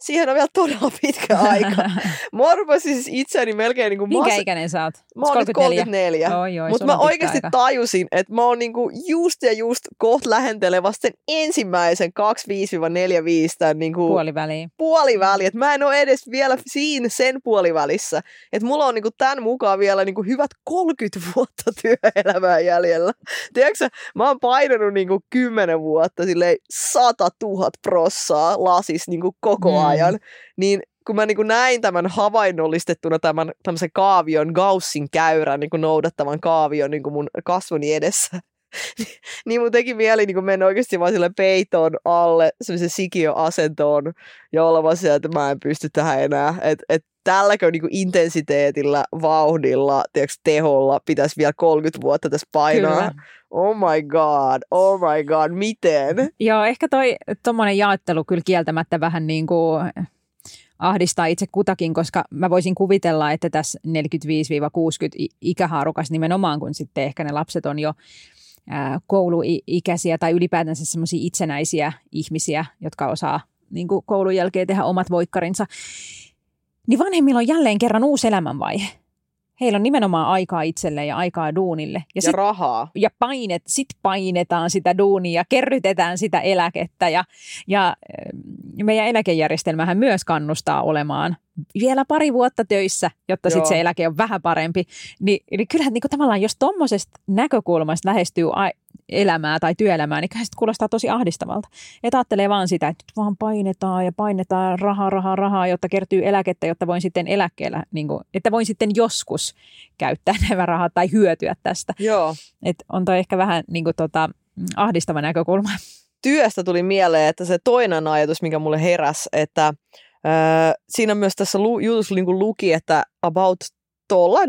Siihen on vielä todella pitkä aika. Mä arvasin siis itseäni melkein... Niin kuin Minkä mas... ikäinen sä oot? Mä oon 34. 34. Mutta mä oikeasti aika. tajusin, että mä oon niin kuin just ja just kohta lähentelevä sen ensimmäisen 25-45 tämän niin kuin puoliväliin. Puoliväli. Että mä en ole edes vielä siinä sen puolivälissä. Että mulla on niin kuin tämän mukaan vielä niin kuin hyvät 30 vuotta työelämää jäljellä. Tiedätkö mä oon painanut niin kuin 10 vuotta silleen 100 000 prossaa lasis niin kuin koko mm. ajan ajan, niin kun mä niin näin tämän havainnollistettuna tämän tämmöisen kaavion, Gaussin käyrän niin noudattavan kaavion niin mun kasvoni edessä, niin mun teki mieli niin mennä oikeasti vaan sille peiton alle, semmoisen sikioasentoon ja olla vaan siellä, että mä en pysty tähän enää. Että et tälläkö niin intensiteetillä, vauhdilla, tiedätkö, teholla pitäisi vielä 30 vuotta tässä painaa. Kyllä. Oh my god, oh my god, miten? Joo, ehkä toi tommonen jaottelu kyllä kieltämättä vähän niin kuin ahdistaa itse kutakin, koska mä voisin kuvitella, että tässä 45-60 ikähaarukas nimenomaan, kun sitten ehkä ne lapset on jo kouluikäisiä tai ylipäätänsä semmoisia itsenäisiä ihmisiä, jotka osaa niin koulun jälkeen tehdä omat voikkarinsa, niin vanhemmilla on jälleen kerran uusi elämänvaihe. Heillä on nimenomaan aikaa itselleen ja aikaa duunille. Ja, ja sit, rahaa. Ja painet, sit painetaan sitä duunia, kerrytetään sitä eläkettä ja, ja meidän eläkejärjestelmähän myös kannustaa olemaan vielä pari vuotta töissä, jotta sitten se eläke on vähän parempi. Ni, niin kyllä niin kuin tavallaan, jos tuommoisesta näkökulmasta lähestyy elämää tai työelämää, niin kyllä se kuulostaa tosi ahdistavalta. Että ajattelee vaan sitä, että nyt vaan painetaan ja painetaan rahaa, rahaa, rahaa, jotta kertyy eläkettä, jotta voin sitten eläkkeellä, niin kuin, että voin sitten joskus käyttää nämä rahat tai hyötyä tästä. Joo. Et on toi ehkä vähän niin kuin, tota, ahdistava näkökulma. Työstä tuli mieleen, että se toinen ajatus, mikä mulle heräsi, että Öö, siinä myös tässä lu, jutussa niin luki, että about tuolla 4-5-6-5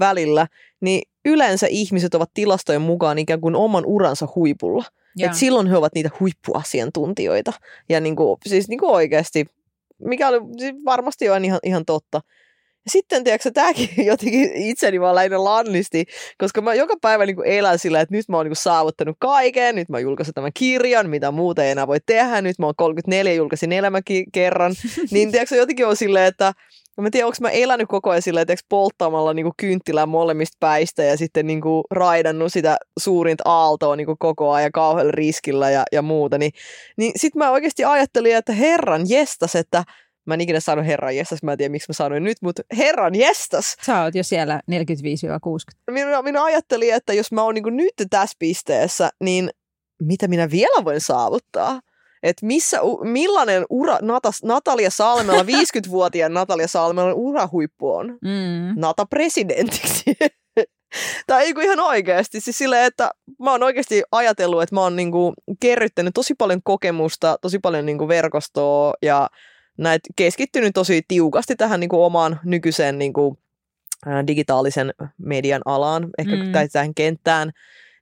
välillä, niin yleensä ihmiset ovat tilastojen mukaan ikään kuin oman uransa huipulla. Et silloin he ovat niitä huippuasiantuntijoita. Ja niin kuin, siis niin kuin oikeasti, mikä oli siis varmasti on ihan, ihan totta. Ja sitten, tiedätkö, tämäkin jotenkin itseni vaan lähinnä lannisti, koska mä joka päivä niin kuin elän sillä, että nyt mä oon niin kuin saavuttanut kaiken, nyt mä julkaisin tämän kirjan, mitä muuta ei enää voi tehdä, nyt mä oon 34, julkaisin elämäkin kerran, niin tiedätkö, jotenkin on silleen, että No mä tiedän, onko mä elänyt koko ajan silleen, että polttamalla niinku kynttilää molemmista päistä ja sitten niinku raidannut sitä suurinta aaltoa niinku koko ajan kauhealla riskillä ja, ja muuta. Niin, niin sitten mä oikeasti ajattelin, että herran jestas, että Mä en ikinä saanut herran jestas, mä en tiedä miksi mä sanoin nyt, mutta herran jestas! Sä oot jo siellä 45-60. Minä, minä ajattelin, että jos mä oon niin nyt tässä pisteessä, niin mitä minä vielä voin saavuttaa? Että missä, millainen ura Natas, Natalia Salmella, 50-vuotiaan Natalia Salmella urahuippu on. Mm. Nata presidentiksi. tai ei ihan oikeasti. Siis sille, että mä oon oikeasti ajatellut, että mä oon niinku kerryttänyt tosi paljon kokemusta, tosi paljon niinku verkostoa ja näet keskittynyt tosi tiukasti tähän niin kuin omaan nykyiseen niin kuin, ä, digitaalisen median alaan, ehkä mm. tai tähän kenttään,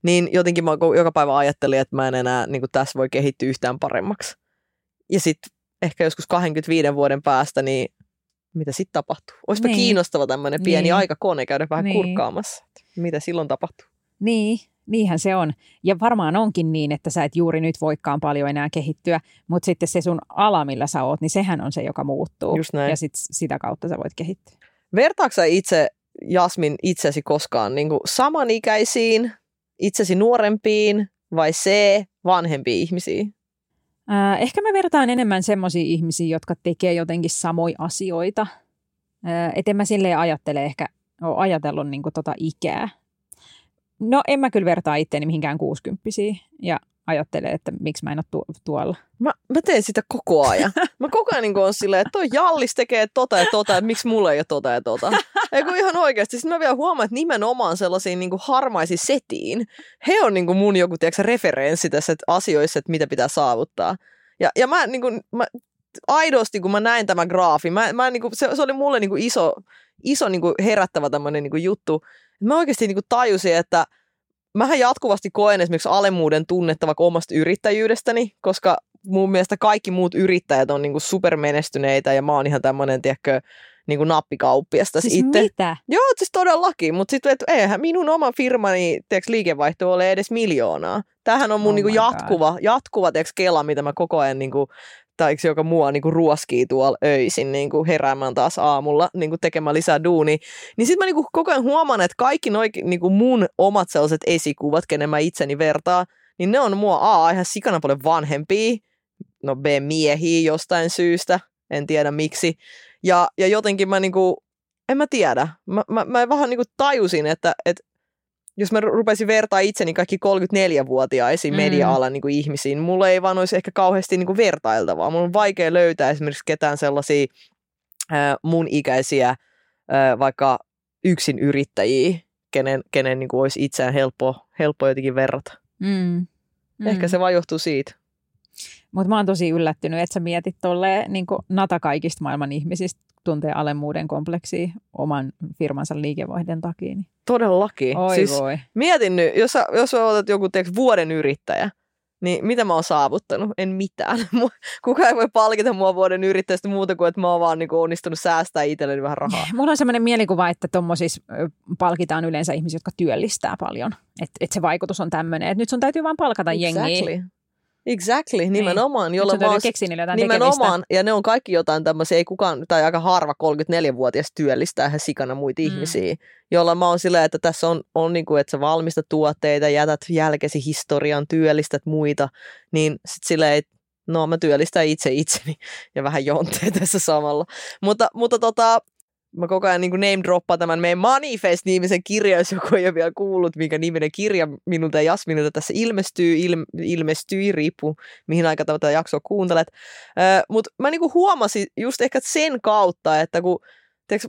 niin jotenkin mä joka päivä ajattelin, että mä en enää niin kuin tässä voi kehittyä yhtään paremmaksi. Ja sitten ehkä joskus 25 vuoden päästä, niin mitä sitten tapahtuu? Olisipa niin. kiinnostava tämmöinen pieni niin. aikakone käydä vähän niin. kurkkaamassa, mitä silloin tapahtuu. Niin, Niinhän se on. Ja varmaan onkin niin, että sä et juuri nyt voikaan paljon enää kehittyä, mutta sitten se sun ala, millä sä oot, niin sehän on se, joka muuttuu. Just näin. Ja sit sitä kautta sä voit kehittyä. Vertaatko sä itse, Jasmin, itsesi koskaan niin kuin samanikäisiin, itsesi nuorempiin vai se vanhempiin ihmisiin? Ehkä mä vertaan enemmän semmoisiin ihmisiin, jotka tekee jotenkin samoja asioita. Äh, et en mä silleen ajattele ehkä, ole ajatellut niin tota ikää No en mä kyllä vertaa itteeni mihinkään kuusikymppisiin. Ja ajattelee, että miksi mä en ole tu- tuolla. Mä, mä teen sitä koko ajan. Mä koko ajan niin on silleen, että toi Jallis tekee tota ja tota, että miksi mulla ei ole tota ja tota. Ei kun ihan oikeasti. Sitten mä vielä huomaan, että nimenomaan sellaisiin niin harmaisiin setiin, he on niin mun joku tiedätkö, referenssi tässä että asioissa, että mitä pitää saavuttaa. Ja, ja mä, niin kuin, mä aidosti, kun mä näin tämän graafin, mä, mä, niin kuin, se, se oli mulle niin iso, iso niin herättävä tämmöinen niin juttu. Mä oikeasti niin tajusin, että mähän jatkuvasti koen esimerkiksi alemmuuden tunnetta vaikka omasta yrittäjyydestäni, koska mun mielestä kaikki muut yrittäjät on niin kuin supermenestyneitä ja mä oon ihan tämmöinen, tiedätkö, niin kuin Siis itse. mitä? Joo, siis todellakin, mutta sitten että eihän minun oma firmani tiedätkö, liikevaihto ole edes miljoonaa. Tämähän on mun Oh niin God. jatkuva, jatkuva tiedätkö, kela, mitä mä koko ajan niin tai joka mua niin kuin ruoskii tuolla öisin niin kuin heräämään taas aamulla niin kuin tekemään lisää duunia. Niin sitten mä niin kuin koko ajan huomaan, että kaikki noi, niin kuin mun omat sellaiset esikuvat, kenen mä itseni vertaa, niin ne on mua A, ihan sikana paljon vanhempia, no B, miehiä jostain syystä, en tiedä miksi. Ja, ja jotenkin mä niinku, en mä tiedä, mä, mä, mä vähän niinku tajusin, että, että jos mä rupesin vertaa itseni kaikki 34-vuotiaisiin Mm. media-alan niinku ihmisiin, mulla ei vaan olisi ehkä kauheasti niinku vertailtavaa. Mulla on vaikea löytää esimerkiksi ketään sellaisia äh, mun ikäisiä äh, vaikka yksin yrittäjiä, kenen, kenen niinku olisi itseään helppo, helppo jotenkin verrata. Mm. Mm. Ehkä se vaan johtuu siitä. Mutta mä oon tosi yllättynyt, että sä mietit tolleen niin nata kaikista maailman ihmisistä tuntee alemmuuden kompleksia oman firmansa liikevaihdon takia. Niin. Todellakin. Oi siis, voi. Mietin nyt, jos sä, jos sä otat joku tiiäks, vuoden yrittäjä, niin mitä mä oon saavuttanut? En mitään. Kukaan ei voi palkita mua vuoden yrittäjästä muuta kuin, että mä oon vaan niin onnistunut säästää itselleni vähän rahaa. Mulla on sellainen mielikuva, että tuommoisissa palkitaan yleensä ihmisiä, jotka työllistää paljon. Että et se vaikutus on tämmöinen, että nyt sun täytyy vaan palkata jengiä. Exactly. Exactly, nimenomaan. Nyt Jolla vaan, niille jotain nimenomaan, tekemistä. ja ne on kaikki jotain tämmöisiä, ei kukaan, tai aika harva 34-vuotias työllistää ihan sikana muita Mm. mm. ihmisiä, jolla mä oon silleen, että tässä on, on niin kuin, että sä valmistat tuotteita, jätät jälkesi historian, työllistät muita, niin sit silleen, että no mä työllistän itse itseni ja vähän jonteen tässä samalla. Mutta, mutta tota, mä koko ajan niin name droppaan tämän meidän Manifest-nimisen kirjan, jos joku ei ole vielä kuullut, minkä niminen kirja minulta ja Jasminilta tässä ilmestyy, il, ilmestyi, riippuu mihin aikaan tätä jaksoa kuuntelet. Mutta mä niinku huomasin just ehkä sen kautta, että kun, tiiäks,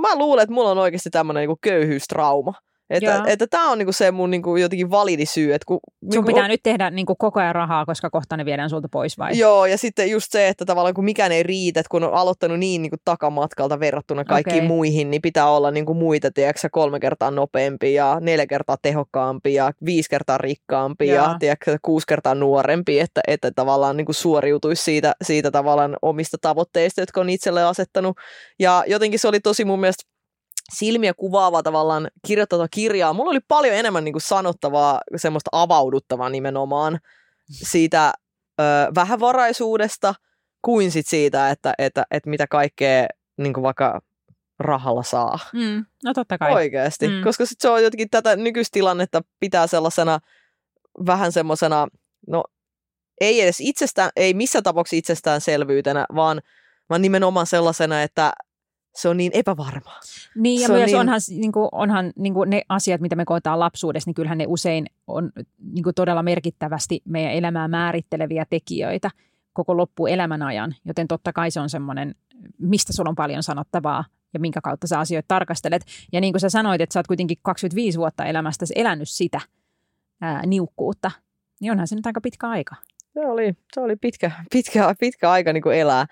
mä luulen, että mulla on oikeasti tämmöinen niinku köyhyystrauma. Että, Joo. että tämä on niinku se mun niinku jotenkin validi syy. Että kun, Sun niinku- pitää nyt tehdä niin kuin koko ajan rahaa, koska kohta ne viedään sulta pois vai? Joo, ja sitten just se, että tavallaan kun mikään ei riitä, että kun on aloittanut niin, niin kuin takamatkalta verrattuna kaikkiin Okei. muihin, niin pitää olla niin kuin muita, tiedätkö, kolme kertaa nopeampi ja neljä kertaa tehokkaampi ja viisi kertaa rikkaampi Joo. ja tiedätkö, kuusi kertaa nuorempi, että, että tavallaan niin kuin suoriutuisi siitä, siitä tavallaan omista tavoitteista, jotka on itselle asettanut. Ja jotenkin se oli tosi mun mielestä silmiä kuvaavaa tavallaan kirjoittaa kirjaa. Mulla oli paljon enemmän niin kuin sanottavaa, semmoista avauduttavaa nimenomaan siitä ö, vähävaraisuudesta kuin sit siitä, että, että, että mitä kaikkea niin kuin vaikka rahalla saa. Mm, no totta kai. Oikeasti. Mm. Koska sit se on jotenkin tätä nykyistilannetta pitää sellaisena vähän semmoisena, no ei edes itsestään, ei missään tapauksessa itsestäänselvyytenä, vaan, vaan nimenomaan sellaisena, että se on niin epävarma. Niin, ja Se on myös niin- onhan, niin kuin, onhan niin kuin ne asiat, mitä me koetaan lapsuudessa, niin kyllähän ne usein on niin kuin todella merkittävästi meidän elämää määritteleviä tekijöitä koko loppuelämän ajan. Joten totta kai se on semmoinen, mistä sulla on paljon sanottavaa ja minkä kautta sä asioita tarkastelet. Ja niin kuin sä sanoit, että sä oot kuitenkin 25 vuotta elämästäsi elänyt sitä ää, niukkuutta, niin onhan se nyt aika pitkä aika. Se oli, se oli pitkä, pitkä, pitkä aika niin kuin elää.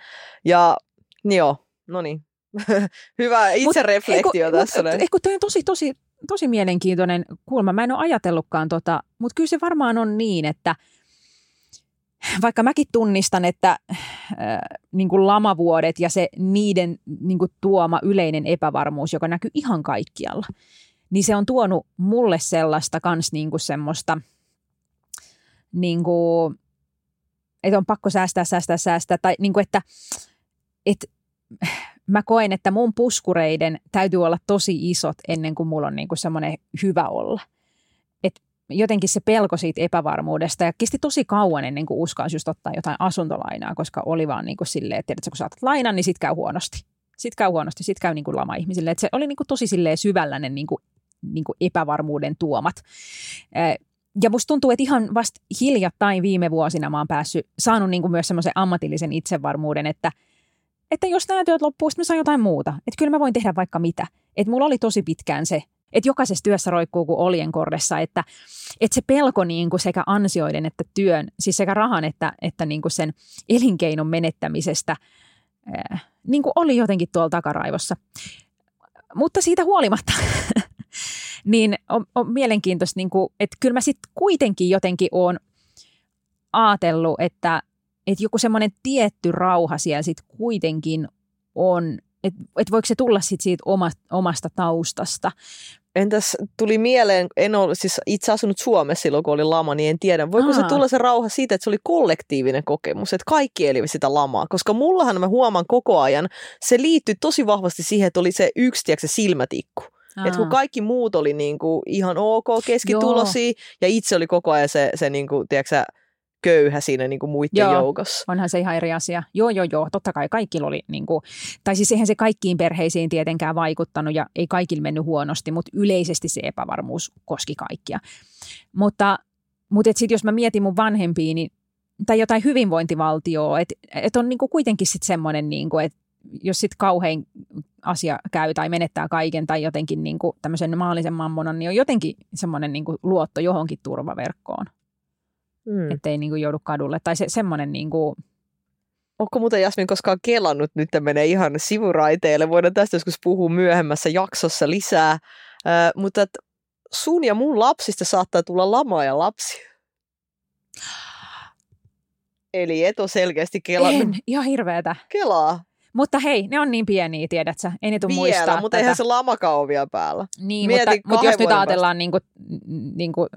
Ja joo, no niin. Hyvä itsereflektio Mut- tässä. Mut, kun toi on tosi, tosi, tosi mielenkiintoinen kulma. Mä en ole ajatellutkaan tota, mutta kyllä se varmaan on niin, että vaikka mäkin tunnistan, että äh, niin kuin lamavuodet ja se niiden niin kuin tuoma yleinen epävarmuus, joka näkyy ihan kaikkialla, niin se on tuonut mulle sellaista kans niin kuin semmoista, niin kuin, että on pakko säästää, säästää, säästää, tai niin kuin, että, että mä koen, että mun puskureiden täytyy olla tosi isot ennen kuin mulla on niin semmoinen hyvä olla. Et jotenkin se pelko siitä epävarmuudesta ja kesti tosi kauan ennen kuin uskalsi just ottaa jotain asuntolainaa, koska oli vaan niin kuin silleen, että tiedätkö, kun saatat lainan, niin sit käy huonosti. Sitten käy huonosti, sitten käy niin kuin lama ihmisille. Et se oli niin kuin tosi silleen syvälläinen niin kuin, niin kuin epävarmuuden tuomat. Ja musta tuntuu, että ihan vasta hiljattain viime vuosina mä oon päässyt, saanut niin kuin myös semmoisen ammatillisen itsevarmuuden, että, että jos nämä työt loppuu, sitten mä saan jotain muuta. Että kyllä mä voin tehdä vaikka mitä. Että mulla oli tosi pitkään se, että jokaisessa työssä roikkuu kuin oljenkordessa, että, että se pelko niin kuin sekä ansioiden että työn, siis sekä rahan että, että niin kuin sen elinkeinon menettämisestä niin kuin oli jotenkin tuolla takaraivossa. Mutta siitä huolimatta, niin on, on mielenkiintoista, niin kuin, että kyllä mä sitten kuitenkin jotenkin oon ajatellut, että, että joku semmoinen tietty rauha siellä sitten kuitenkin on, että, että voiko se tulla sit siitä oma, omasta taustasta. Entäs tuli mieleen, en ole siis itse asunut Suomessa silloin, kun oli lama, niin en tiedä. Voiko Aa. se tulla se rauha siitä, että se oli kollektiivinen kokemus, että kaikki eli sitä lamaa? Koska mullahan mä huomaan koko ajan, se liittyy tosi vahvasti siihen, että oli se yksi, tiedätkö, se silmätikku. Että kun kaikki muut oli niinku ihan ok keskitulosia ja itse oli koko ajan se, se niinku, tiedätkö, köyhä siinä niin kuin muiden joo, joukossa. onhan se ihan eri asia. Joo, joo, joo. Totta kai kaikki oli, niin kuin, tai siis eihän se kaikkiin perheisiin tietenkään vaikuttanut ja ei kaikille mennyt huonosti, mutta yleisesti se epävarmuus koski kaikkia. Mutta, mutta sitten jos mä mietin mun vanhempiini tai jotain hyvinvointivaltioa, että et on niin kuin kuitenkin sitten semmoinen, niin kuin, että jos sitten kauhein asia käy tai menettää kaiken tai jotenkin niin kuin tämmöisen maallisen mammonan, niin on jotenkin semmoinen niin kuin luotto johonkin turvaverkkoon mm. ettei niin kuin joudu kadulle. Tai se, semmoinen niin kuin... Onko muuten Jasmin koskaan kelannut, nyt menee ihan sivuraiteille, voidaan tästä joskus puhua myöhemmässä jaksossa lisää, äh, mutta sun ja mun lapsista saattaa tulla lama ja lapsi. Eli et ole selkeästi kelannut. En, ihan hirveetä. Kelaa. Mutta hei, ne on niin pieniä, tiedätkö? Ei ne tule vielä, muistaa mutta tätä. eihän se lamakaan ole vielä päällä. Niin, mutta, mutta jos nyt ajatellaan niin kuin, niin kuin,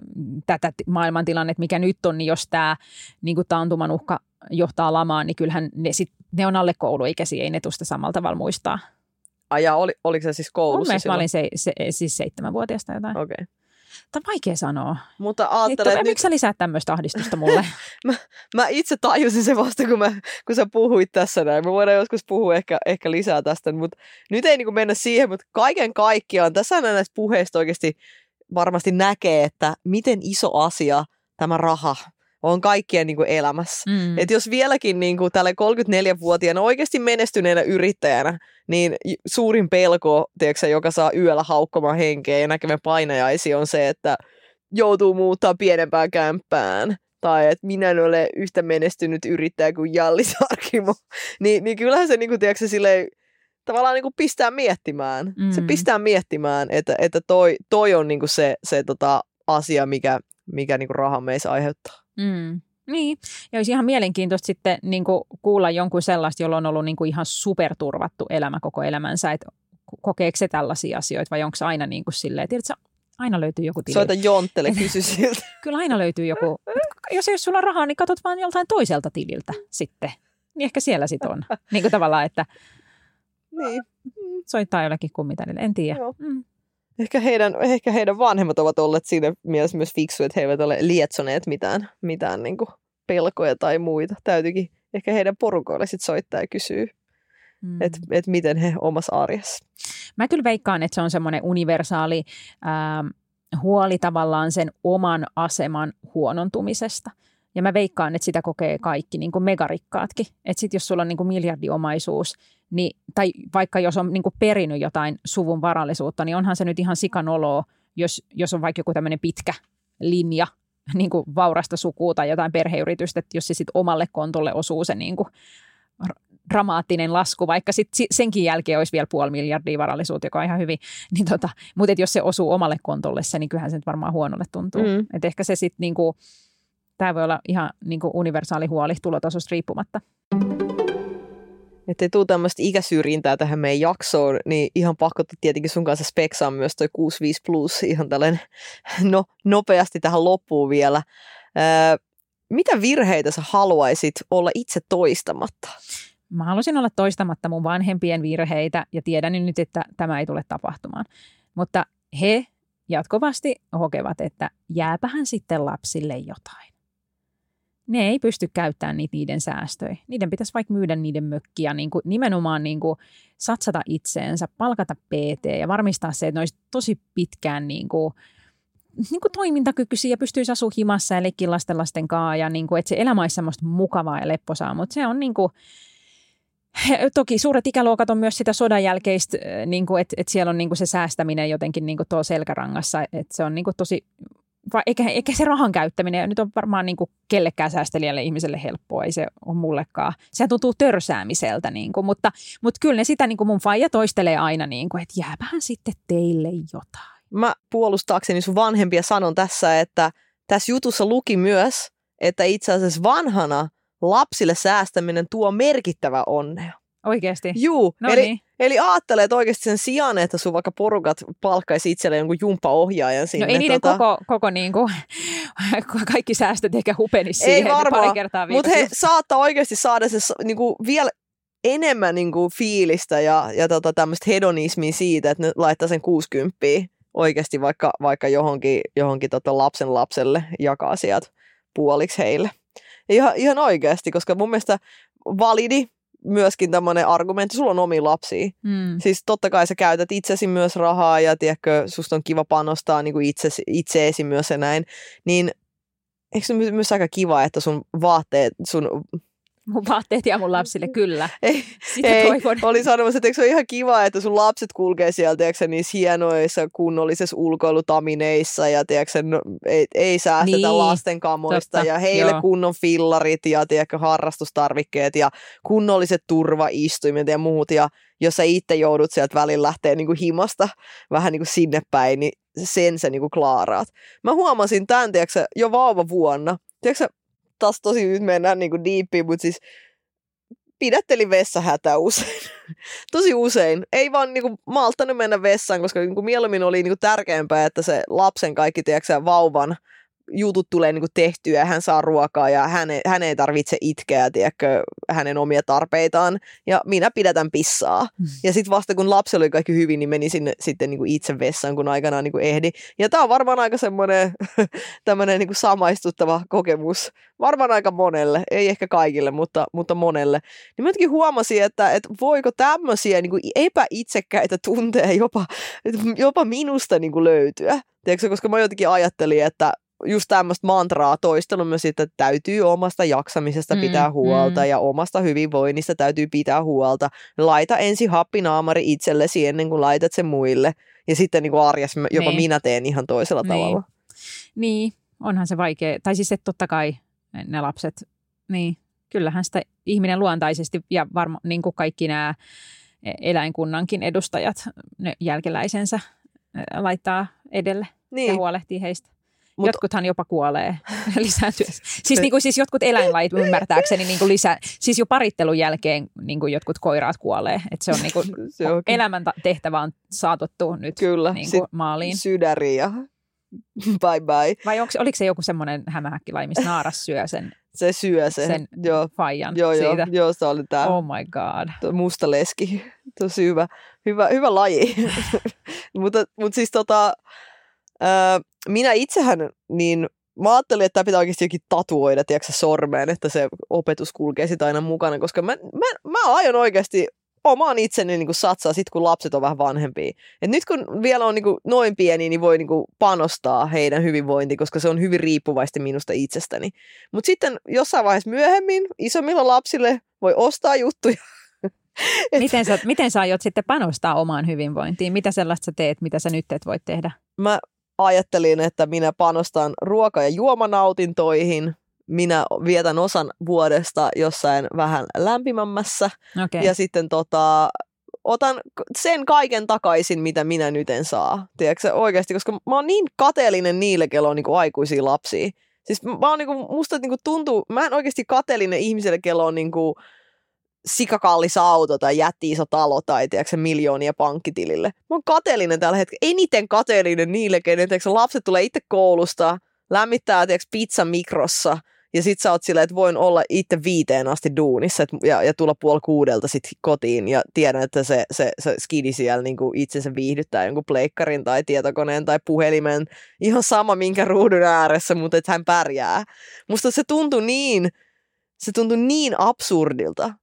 tätä maailmantilannetta, mikä nyt on, niin jos tämä niin kuin taantuman uhka johtaa lamaan, niin kyllähän ne, sit, ne on alle kouluikäisiä, ei ne tuosta samalla tavalla muistaa. Ai ja oli, oliko se siis koulussa Mun mä olin se, se, siis seitsemänvuotiaasta jotain. Okei. Okay. Tämä on vaikea sanoa. Mutta ajattelen, että... Miksi sä lisäät tämmöistä ahdistusta mulle? mä, mä, itse tajusin se vasta, kun, mä, kun sä puhuit tässä näin. Me voidaan joskus puhua ehkä, ehkä lisää tästä, mutta nyt ei niin mennä siihen, mutta kaiken kaikkiaan tässä näistä puheista oikeasti varmasti näkee, että miten iso asia tämä raha on kaikkien niin kuin elämässä. Mm. Et jos vieläkin niin kuin tällä 34-vuotiaana oikeasti menestyneenä yrittäjänä, niin suurin pelko, tiedätkö, joka saa yöllä haukkomaan henkeä ja näkemään painajaisia on se, että joutuu muuttaa pienempään kämppään tai että minä en ole yhtä menestynyt yrittäjä kuin Jalli Sarkimo, niin, niin kyllähän se, niin kuin, tiedätkö, silleen, tavallaan niin kuin pistää miettimään. Mm. Se pistää miettimään, että, että toi, toi on niin kuin se, se tota, asia, mikä, mikä niin kuin raha meissä aiheuttaa. Mm. Niin, ja olisi ihan mielenkiintoista sitten niin kuin kuulla jonkun sellaista, jolla on ollut niin kuin ihan superturvattu elämä koko elämänsä, että kokeeko se tällaisia asioita vai onko se aina niin kuin silleen, tiedätkö, aina löytyy joku tili. Soita Jonttele, kysy siltä. Kyllä aina löytyy joku. Jos, jos sulla rahaa, niin katsot vaan joltain toiselta tililtä sitten. Niin ehkä siellä sitten on. Niin kuin tavallaan, että niin. soittaa jollekin kummitanille. En tiedä. Joo. Mm ehkä heidän, ehkä heidän vanhemmat ovat olleet siinä mielessä myös fiksu, että he eivät ole lietsoneet mitään, mitään niin kuin pelkoja tai muita. Täytyykin ehkä heidän porukoille sit soittaa ja kysyä, mm. että et miten he omassa arjessa. Mä kyllä veikkaan, että se on semmoinen universaali ähm, huoli tavallaan sen oman aseman huonontumisesta. Ja mä veikkaan, että sitä kokee kaikki, niin kuin megarikkaatkin. Että sitten jos sulla on niin kuin miljardiomaisuus, niin, tai vaikka jos on niin kuin perinyt jotain suvun varallisuutta, niin onhan se nyt ihan sikanoloa, jos, jos on vaikka joku tämmöinen pitkä linja niin kuin vaurasta sukua tai jotain perheyritystä, että jos se sitten omalle kontolle osuu se niin kuin dramaattinen lasku, vaikka sit senkin jälkeen olisi vielä puoli miljardia varallisuutta, joka on ihan hyvin, niin tota, mutta jos se osuu omalle kontolle se, niin kyllähän se nyt varmaan huonolle tuntuu. Mm. Et ehkä se sitten, niin tämä voi olla ihan niin kuin universaali huoli tulotasosta riippumatta. Että ei tule tämmöistä ikäsyrjintää tähän meidän jaksoon, niin ihan pakko tietenkin sun kanssa speksaa myös toi 65 plus ihan tällainen no, nopeasti tähän loppuun vielä. Ää, mitä virheitä sä haluaisit olla itse toistamatta? Mä haluaisin olla toistamatta mun vanhempien virheitä ja tiedän nyt, että tämä ei tule tapahtumaan. Mutta he jatkuvasti hokevat, että jääpähän sitten lapsille jotain ne ei pysty käyttämään niitä niiden säästöjä. Niiden pitäisi vaikka myydä niiden mökkiä, niin kuin nimenomaan niin kuin satsata itseensä, palkata PT ja varmistaa se, että ne olisi tosi pitkään niin kuin niin kuin toimintakykyisiä ja pystyisi asua himassa ja leikkiä lasten lasten kanssa ja niin kuin, että se elämä olisi semmoista mukavaa ja lepposaa, mutta se on niin kuin, Toki suuret ikäluokat on myös sitä sodan jälkeistä, niin että, että siellä on niin kuin se säästäminen jotenkin niin kuin tuo selkärangassa, että se on niin kuin tosi, eikä, eikä se rahan käyttäminen nyt on varmaan niin kuin kellekään säästelijälle ihmiselle helppoa, ei se ole mullekaan. Se tuntuu törsäämiseltä, niin kuin, mutta, mutta kyllä ne sitä niin kuin mun faija toistelee aina, niin kuin, että jääpähän sitten teille jotain. Mä puolustaakseni sun vanhempia sanon tässä, että tässä jutussa luki myös, että itse asiassa vanhana lapsille säästäminen tuo merkittävä onnea. Oikeasti? Juu, No eli, niin. eli ajattelee, että oikeasti sen sijaan, että sun vaikka porukat palkkaisi itselleen jonkun jumppaohjaajan sinne. No ei niiden tota, koko, koko niin kuin, kaikki säästöt eikä hupenisi Ei siihen että varmaan, pari kertaa Mutta he saattaa oikeasti saada se niinku, vielä enemmän niinku, fiilistä ja, ja tota, tämmöistä hedonismia siitä, että ne laittaa sen 60 oikeasti vaikka, vaikka johonkin, johonkin tota lapsen lapselle jakaa sieltä puoliksi heille. Ja Ihan, ihan oikeasti, koska mun mielestä validi myöskin tämmöinen argumentti, sulla on omia lapsia. Mm. Siis totta kai sä käytät itsesi myös rahaa ja tiedätkö, susta on kiva panostaa niin kuin itsesi, itseesi myös ja näin. Niin eikö se my- myös aika kiva, että sun vaatteet, sun Mun vaatteet ja mun lapsille, kyllä. ei, Sitä ei, toivon. oli sanomassa, että eikö se ole ihan kiva, että sun lapset kulkee sieltä tiedätkö, niissä hienoissa kunnollisissa ulkoilutamineissa ja tiedätkö, no, ei, ei säästetä Niin, lasten kamoista totta, ja heille joo. kunnon fillarit ja tiedätkö, harrastustarvikkeet ja kunnolliset turvaistuimet ja muut ja jos sä itse joudut sieltä välillä lähteä niin kuin himasta vähän niin kuin sinne päin, niin sen sä niin kuin klaaraat. Mä huomasin tämän tiedätkö, jo vauva vuonna. Tiedätkö, taas tosi nyt mennään niin kuin mutta siis pidättelin vessahätä usein. Tosi usein. Ei vaan niinku malttanut mennä vessaan, koska niinku mieluummin oli niinku tärkeämpää, että se lapsen kaikki, tiedätkö, vauvan jutut tulee niinku tehtyä ja hän saa ruokaa ja hän ei, hän ei tarvitse itkeä, tiedätkö, hänen omia tarpeitaan. Ja minä pidätän pissaa. Ja sitten vasta kun lapsella oli kaikki hyvin, niin meni sinne sitten niinku itse vessaan, kun aikanaan niinku ehdi. Ja tämä on varmaan aika semmoinen tämmöinen niinku samaistuttava kokemus. Varmaan aika monelle, ei ehkä kaikille, mutta, mutta monelle. Niin mä jotenkin huomasin, että, että voiko tämmöisiä niin kuin epäitsekkäitä tunteja jopa, jopa minusta niin kuin löytyä. Tiedätkö, koska mä jotenkin ajattelin, että just tämmöistä mantraa toistelun myös, että täytyy omasta jaksamisesta Mm, pitää huolta mm. ja omasta hyvinvoinnista täytyy pitää huolta. Laita ensin happinaamari itsellesi ennen kuin laitat sen muille. Ja sitten niin kuin arjessa jopa Niin. minä teen ihan toisella Niin. tavalla. Niin, onhan se vaikea. Tai siis, että totta kai ne lapset, niin kyllähän sitä ihminen luontaisesti ja varmaan niin kuin kaikki nämä eläinkunnankin edustajat, ne jälkeläisensä laittaa edelle Niin. ja huolehtii heistä. Mut- Jotkuthan jopa kuolee lisääntyessä. Siis, niin kuin, siis jotkut eläinlajit ymmärtääkseni niin kuin lisä, siis jo parittelun jälkeen niin kuin jotkut koiraat kuolee. Et se on niin kuin, Se elämän tehtävä on saatettu nyt Kyllä. niin kuin maaliin. sydäri ja bye bye. Vai onko, oliko se joku semmoinen hämähäkkilai, missä naaras syö sen, Se syö sen. sen Joo, faijan joo, joo, siitä? joo, se oli tämä Oh my god. tuo musta leski. Tosi hyvä, hyvä, hyvä laji. mutta, mutta siis tota, ää, minä itsehän niin Mä ajattelin, että tämä pitää oikeasti jokin tatuoida, tiedätkö, sormeen, että se opetus kulkee sitä aina mukana, koska mä, mä, mä aion oikeasti omaan itseni niin kuin satsaa sit, kun lapset on vähän vanhempia. Et nyt kun vielä on niin kuin noin pieni, niin voi niin kuin panostaa heidän hyvinvointiin, koska se on hyvin riippuvaista minusta itsestäni. Mutta sitten jossain vaiheessa myöhemmin isommilla lapsille voi ostaa juttuja. Et- Miten sä, miten sä aiot sitten panostaa omaan hyvinvointiin? Mitä sellaista sä teet, mitä sä nyt et voi tehdä? Mä ajattelin, että minä panostan ruoka- ja juomanautintoihin. Minä vietän osan vuodesta jossain vähän lämpimämmässä. Okei. Ja sitten tota, otan sen kaiken takaisin, mitä minä nyt en saa. Tiedätkö oikeasti, koska mä oon niin kateellinen niille, kello on niin aikuisia lapsia. Siis mä oon niinku, musta niinku tuntuu, mä en oikeasti kateellinen ihmiselle, kello on niinku sikakallis auto tai jätti iso talo tai tiedätkö, miljoonia pankkitilille. Mä oon kateellinen tällä hetkellä. Eniten kateellinen niille, kenen tiedätkö, lapset tulee itse koulusta, lämmittää tiedätkö, pizza mikrossa ja sit sä oot silleen, että voin olla itse viiteen asti duunissa et, ja, ja tulla puoli kuudelta sit kotiin ja tiedän, että se, se, se skidi siellä niinku itsensä viihdyttää jonkun pleikkarin tai tietokoneen tai puhelimen. Ihan sama minkä ruudun ääressä, mutta että hän pärjää. Musta se tuntui niin, se tuntui niin absurdilta,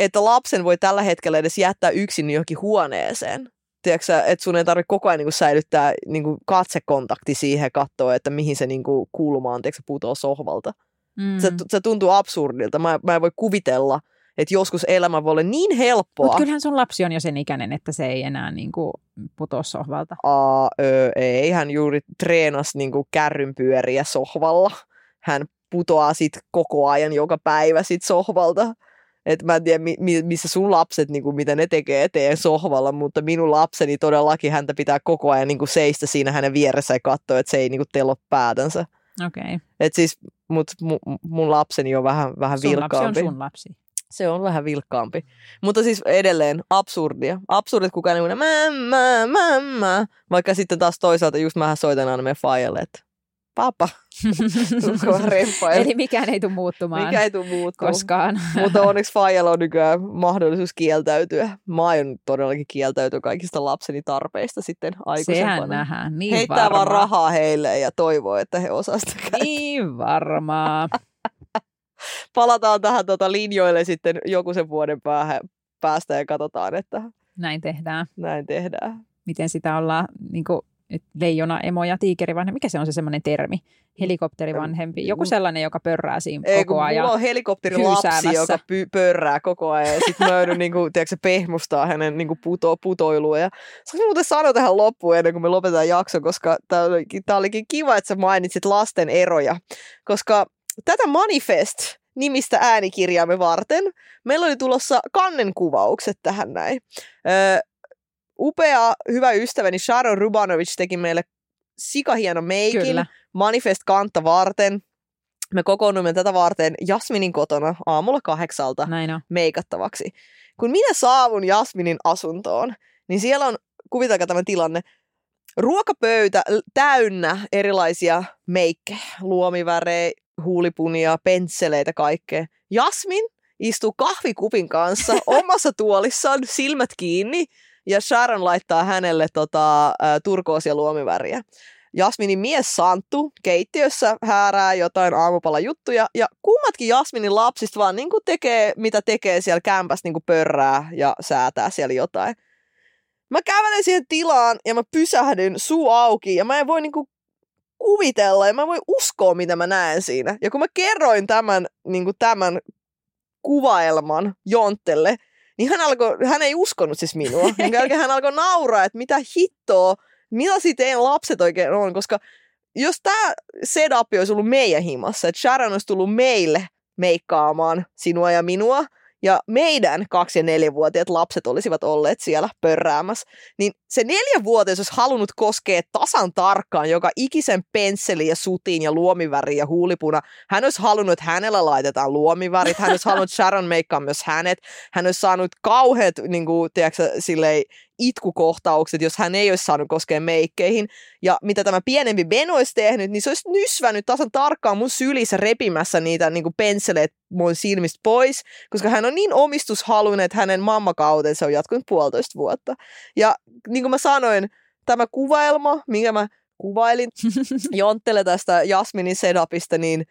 että lapsen voi tällä hetkellä edes jättää yksin johonkin huoneeseen. tiedätkö, että sun ei tarvitse koko ajan niin säilyttää niin kuin katsekontakti siihen ja katsoa, että mihin se niin kuin kulma on, tiedätkö, putoo sohvalta. Mm. Se, se tuntuu absurdilta. Mä, mä en voi kuvitella, että joskus elämä voi olla niin helppoa. Mutta kyllähän sun lapsi on jo sen ikäinen, että se ei enää niin kuin putoa sohvalta. Aa, ö, ei, hän juuri treenasi niin kuin kärrynpyöriä sohvalla. Hän putoaa sit koko ajan joka päivä sit sohvalta. Et mä en tiedä, mi- missä sun lapset, niin kuin, mitä ne tekee eteen sohvalla, mutta minun lapseni todellakin häntä pitää koko ajan niin kuin seistä siinä hänen vieressä ja katsoa, että se ei niin kuin telo päätänsä. Okei. Okay. Et siis mut, mu, mun lapseni on vähän, vähän Sun lapsi vilkkaampi. on sun lapsi. Se on vähän vilkkaampi. Mutta siis edelleen absurdia. Absurdit, kukaan ei mä, mä, mä. Vaikka sitten taas toisaalta just mähän soitan aina meidän faijalle, että papa, Eli mikään ei tule muuttumaan Mikä ei tule muuttumaan. koskaan. Mutta onneksi faijalla on nykyään mahdollisuus kieltäytyä. Mä aion todellakin kieltäytyä kaikista lapseni tarpeista sitten aikuisempana. Sehän nähdään, niin Heittää varmaa. vaan rahaa heille ja toivoo, että he osaa sitä käyttää. Niin varmaa. Palataan tähän tota linjoille sitten joku sen vuoden päähän, päästä ja katsotaan, että Näin tehdään. näin tehdään. Miten sitä ollaan, niin kuin, leijona, emo ja tiikeri vanhempi. Mikä se on se semmoinen termi? Helikopterivanhempi. Joku sellainen, joka pörrää siinä Ei, koko ajan. mulla on helikopterilapsi, joka py- pörrää koko ajan ja sitten mä joudun niinku, tiedätkö, pehmustaa hänen niinku puto- putoilua. Ja saanko muuten sanoa tähän loppuun ennen kuin me lopetetaan jakso, koska tämä olikin, tää olikin kiva, että sä mainitsit lasten eroja. Koska tätä Manifest nimistä äänikirjaamme varten meillä oli tulossa kannenkuvaukset tähän näin. Öö, upea, hyvä ystäväni Sharon Rubanovic teki meille sikahieno meikin. Kyllä. Manifest kantta varten. Me kokoonnuimme tätä varten Jasminin kotona aamulla kahdeksalta Näin on. meikattavaksi. Kun minä saavun Jasminin asuntoon, niin siellä on, kuvitelkaa tämä tilanne, ruokapöytä täynnä erilaisia meikkejä, luomivärejä, huulipunia, pensseleitä, kaikkea. Jasmin istuu kahvikupin kanssa omassa tuolissaan, silmät kiinni, ja Sharon laittaa hänelle tota, turkoosia luomiväriä. Jasminin mies Santtu keittiössä häärää jotain aamupalajuttuja ja kummatkin Jasminin lapsista vaan niin kuin tekee, mitä tekee siellä kämpässä, niin kuin pörrää ja säätää siellä jotain. Mä kävelen siihen tilaan ja mä pysähdyn suu auki ja mä en voi niin kuin kuvitella ja mä en voi uskoa, mitä mä näen siinä. Ja kun mä kerroin tämän, niin kuin tämän kuvaelman Jonttelle, niin hän, alkoi, hän ei uskonut siis minua. Minkä jälkeen hän alkoi nauraa, että mitä hittoa, millaisia teidän lapset oikein on, koska jos tämä setup olisi ollut meidän himassa, että Sharon olisi tullut meille meikkaamaan sinua ja minua, ja meidän kaksi- ja neljävuotiaat lapset olisivat olleet siellä pörräämässä, niin se neljävuotias olisi halunnut koskea tasan tarkkaan joka ikisen pensseli ja sutin ja luomiväri ja huulipuna. Hän olisi halunnut, että hänellä laitetaan luomivärit, hän olisi halunnut Sharon meikkaa myös hänet, hän olisi saanut kauheat niin kuin, tiedätkö, silleen, itkukohtaukset, jos hän ei olisi saanut koskea meikkeihin. Ja mitä tämä pienempi Ben olisi tehnyt, niin se olisi nysvänyt tasan tarkkaan mun sylissä repimässä niitä niin kuin mun silmistä pois, koska hän on niin omistushaluinen, että hänen mammakautensa on jatkunut puolitoista vuotta. Ja niin kuin mä sanoin, tämä kuvaelma, minkä mä kuvailin Jonttele tästä Jasminin setupista, niin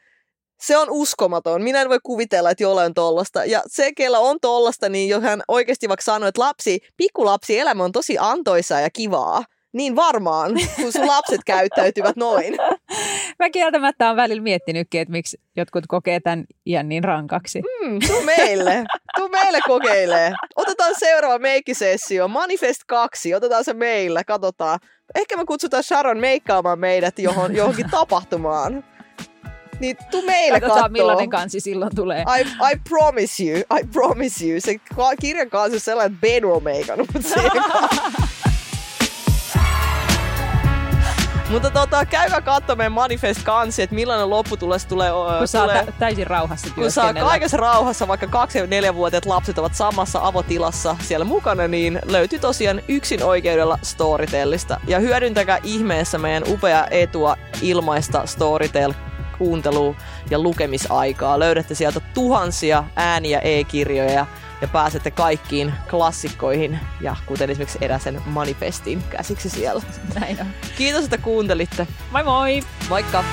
se on uskomaton. Minä en voi kuvitella, että jollain on tollasta. Ja se, kellä on tollasta, niin jos hän oikeasti vaikka sanoo, että lapsi, pikkulapsi elämä on tosi antoisaa ja kivaa, niin varmaan, kun sun lapset käyttäytyvät noin. Mä kieltämättä on välillä miettinytkin, että miksi jotkut kokee tämän iän niin rankaksi. Hmm, tuu meille. Tuu meille kokeilee. Otetaan seuraava meikkisessio. Manifest 2. Otetaan se meillä. Katsotaan. Ehkä me kutsutaan Sharon meikkaamaan meidät johon, johonkin tapahtumaan. Niin tuu meille kattoo. millainen kansi silloin tulee. I, I promise you, I promise you. Se kirjan kanssa on sellainen, että Ben on meikannut Mutta tota, käykää katsomaan meidän Manifest kansi, että millainen lopputulos tulee. Kun saa tulee tä- täysin rauhassa kun saa kaikessa rauhassa, vaikka kaksi- ja neljävuotiaat lapset ovat samassa avotilassa siellä mukana, niin löytyy tosiaan yksin oikeudella Storytellista. Ja hyödyntäkää ihmeessä meidän upea etua ilmaista Storytel kuuntelu- ja lukemisaikaa. Löydätte sieltä tuhansia ääniä e-kirjoja ja pääsette kaikkiin klassikkoihin ja kuten esimerkiksi eräsen manifestin käsiksi siellä. Näin on. Kiitos, että kuuntelitte. Moi moi! Moikka!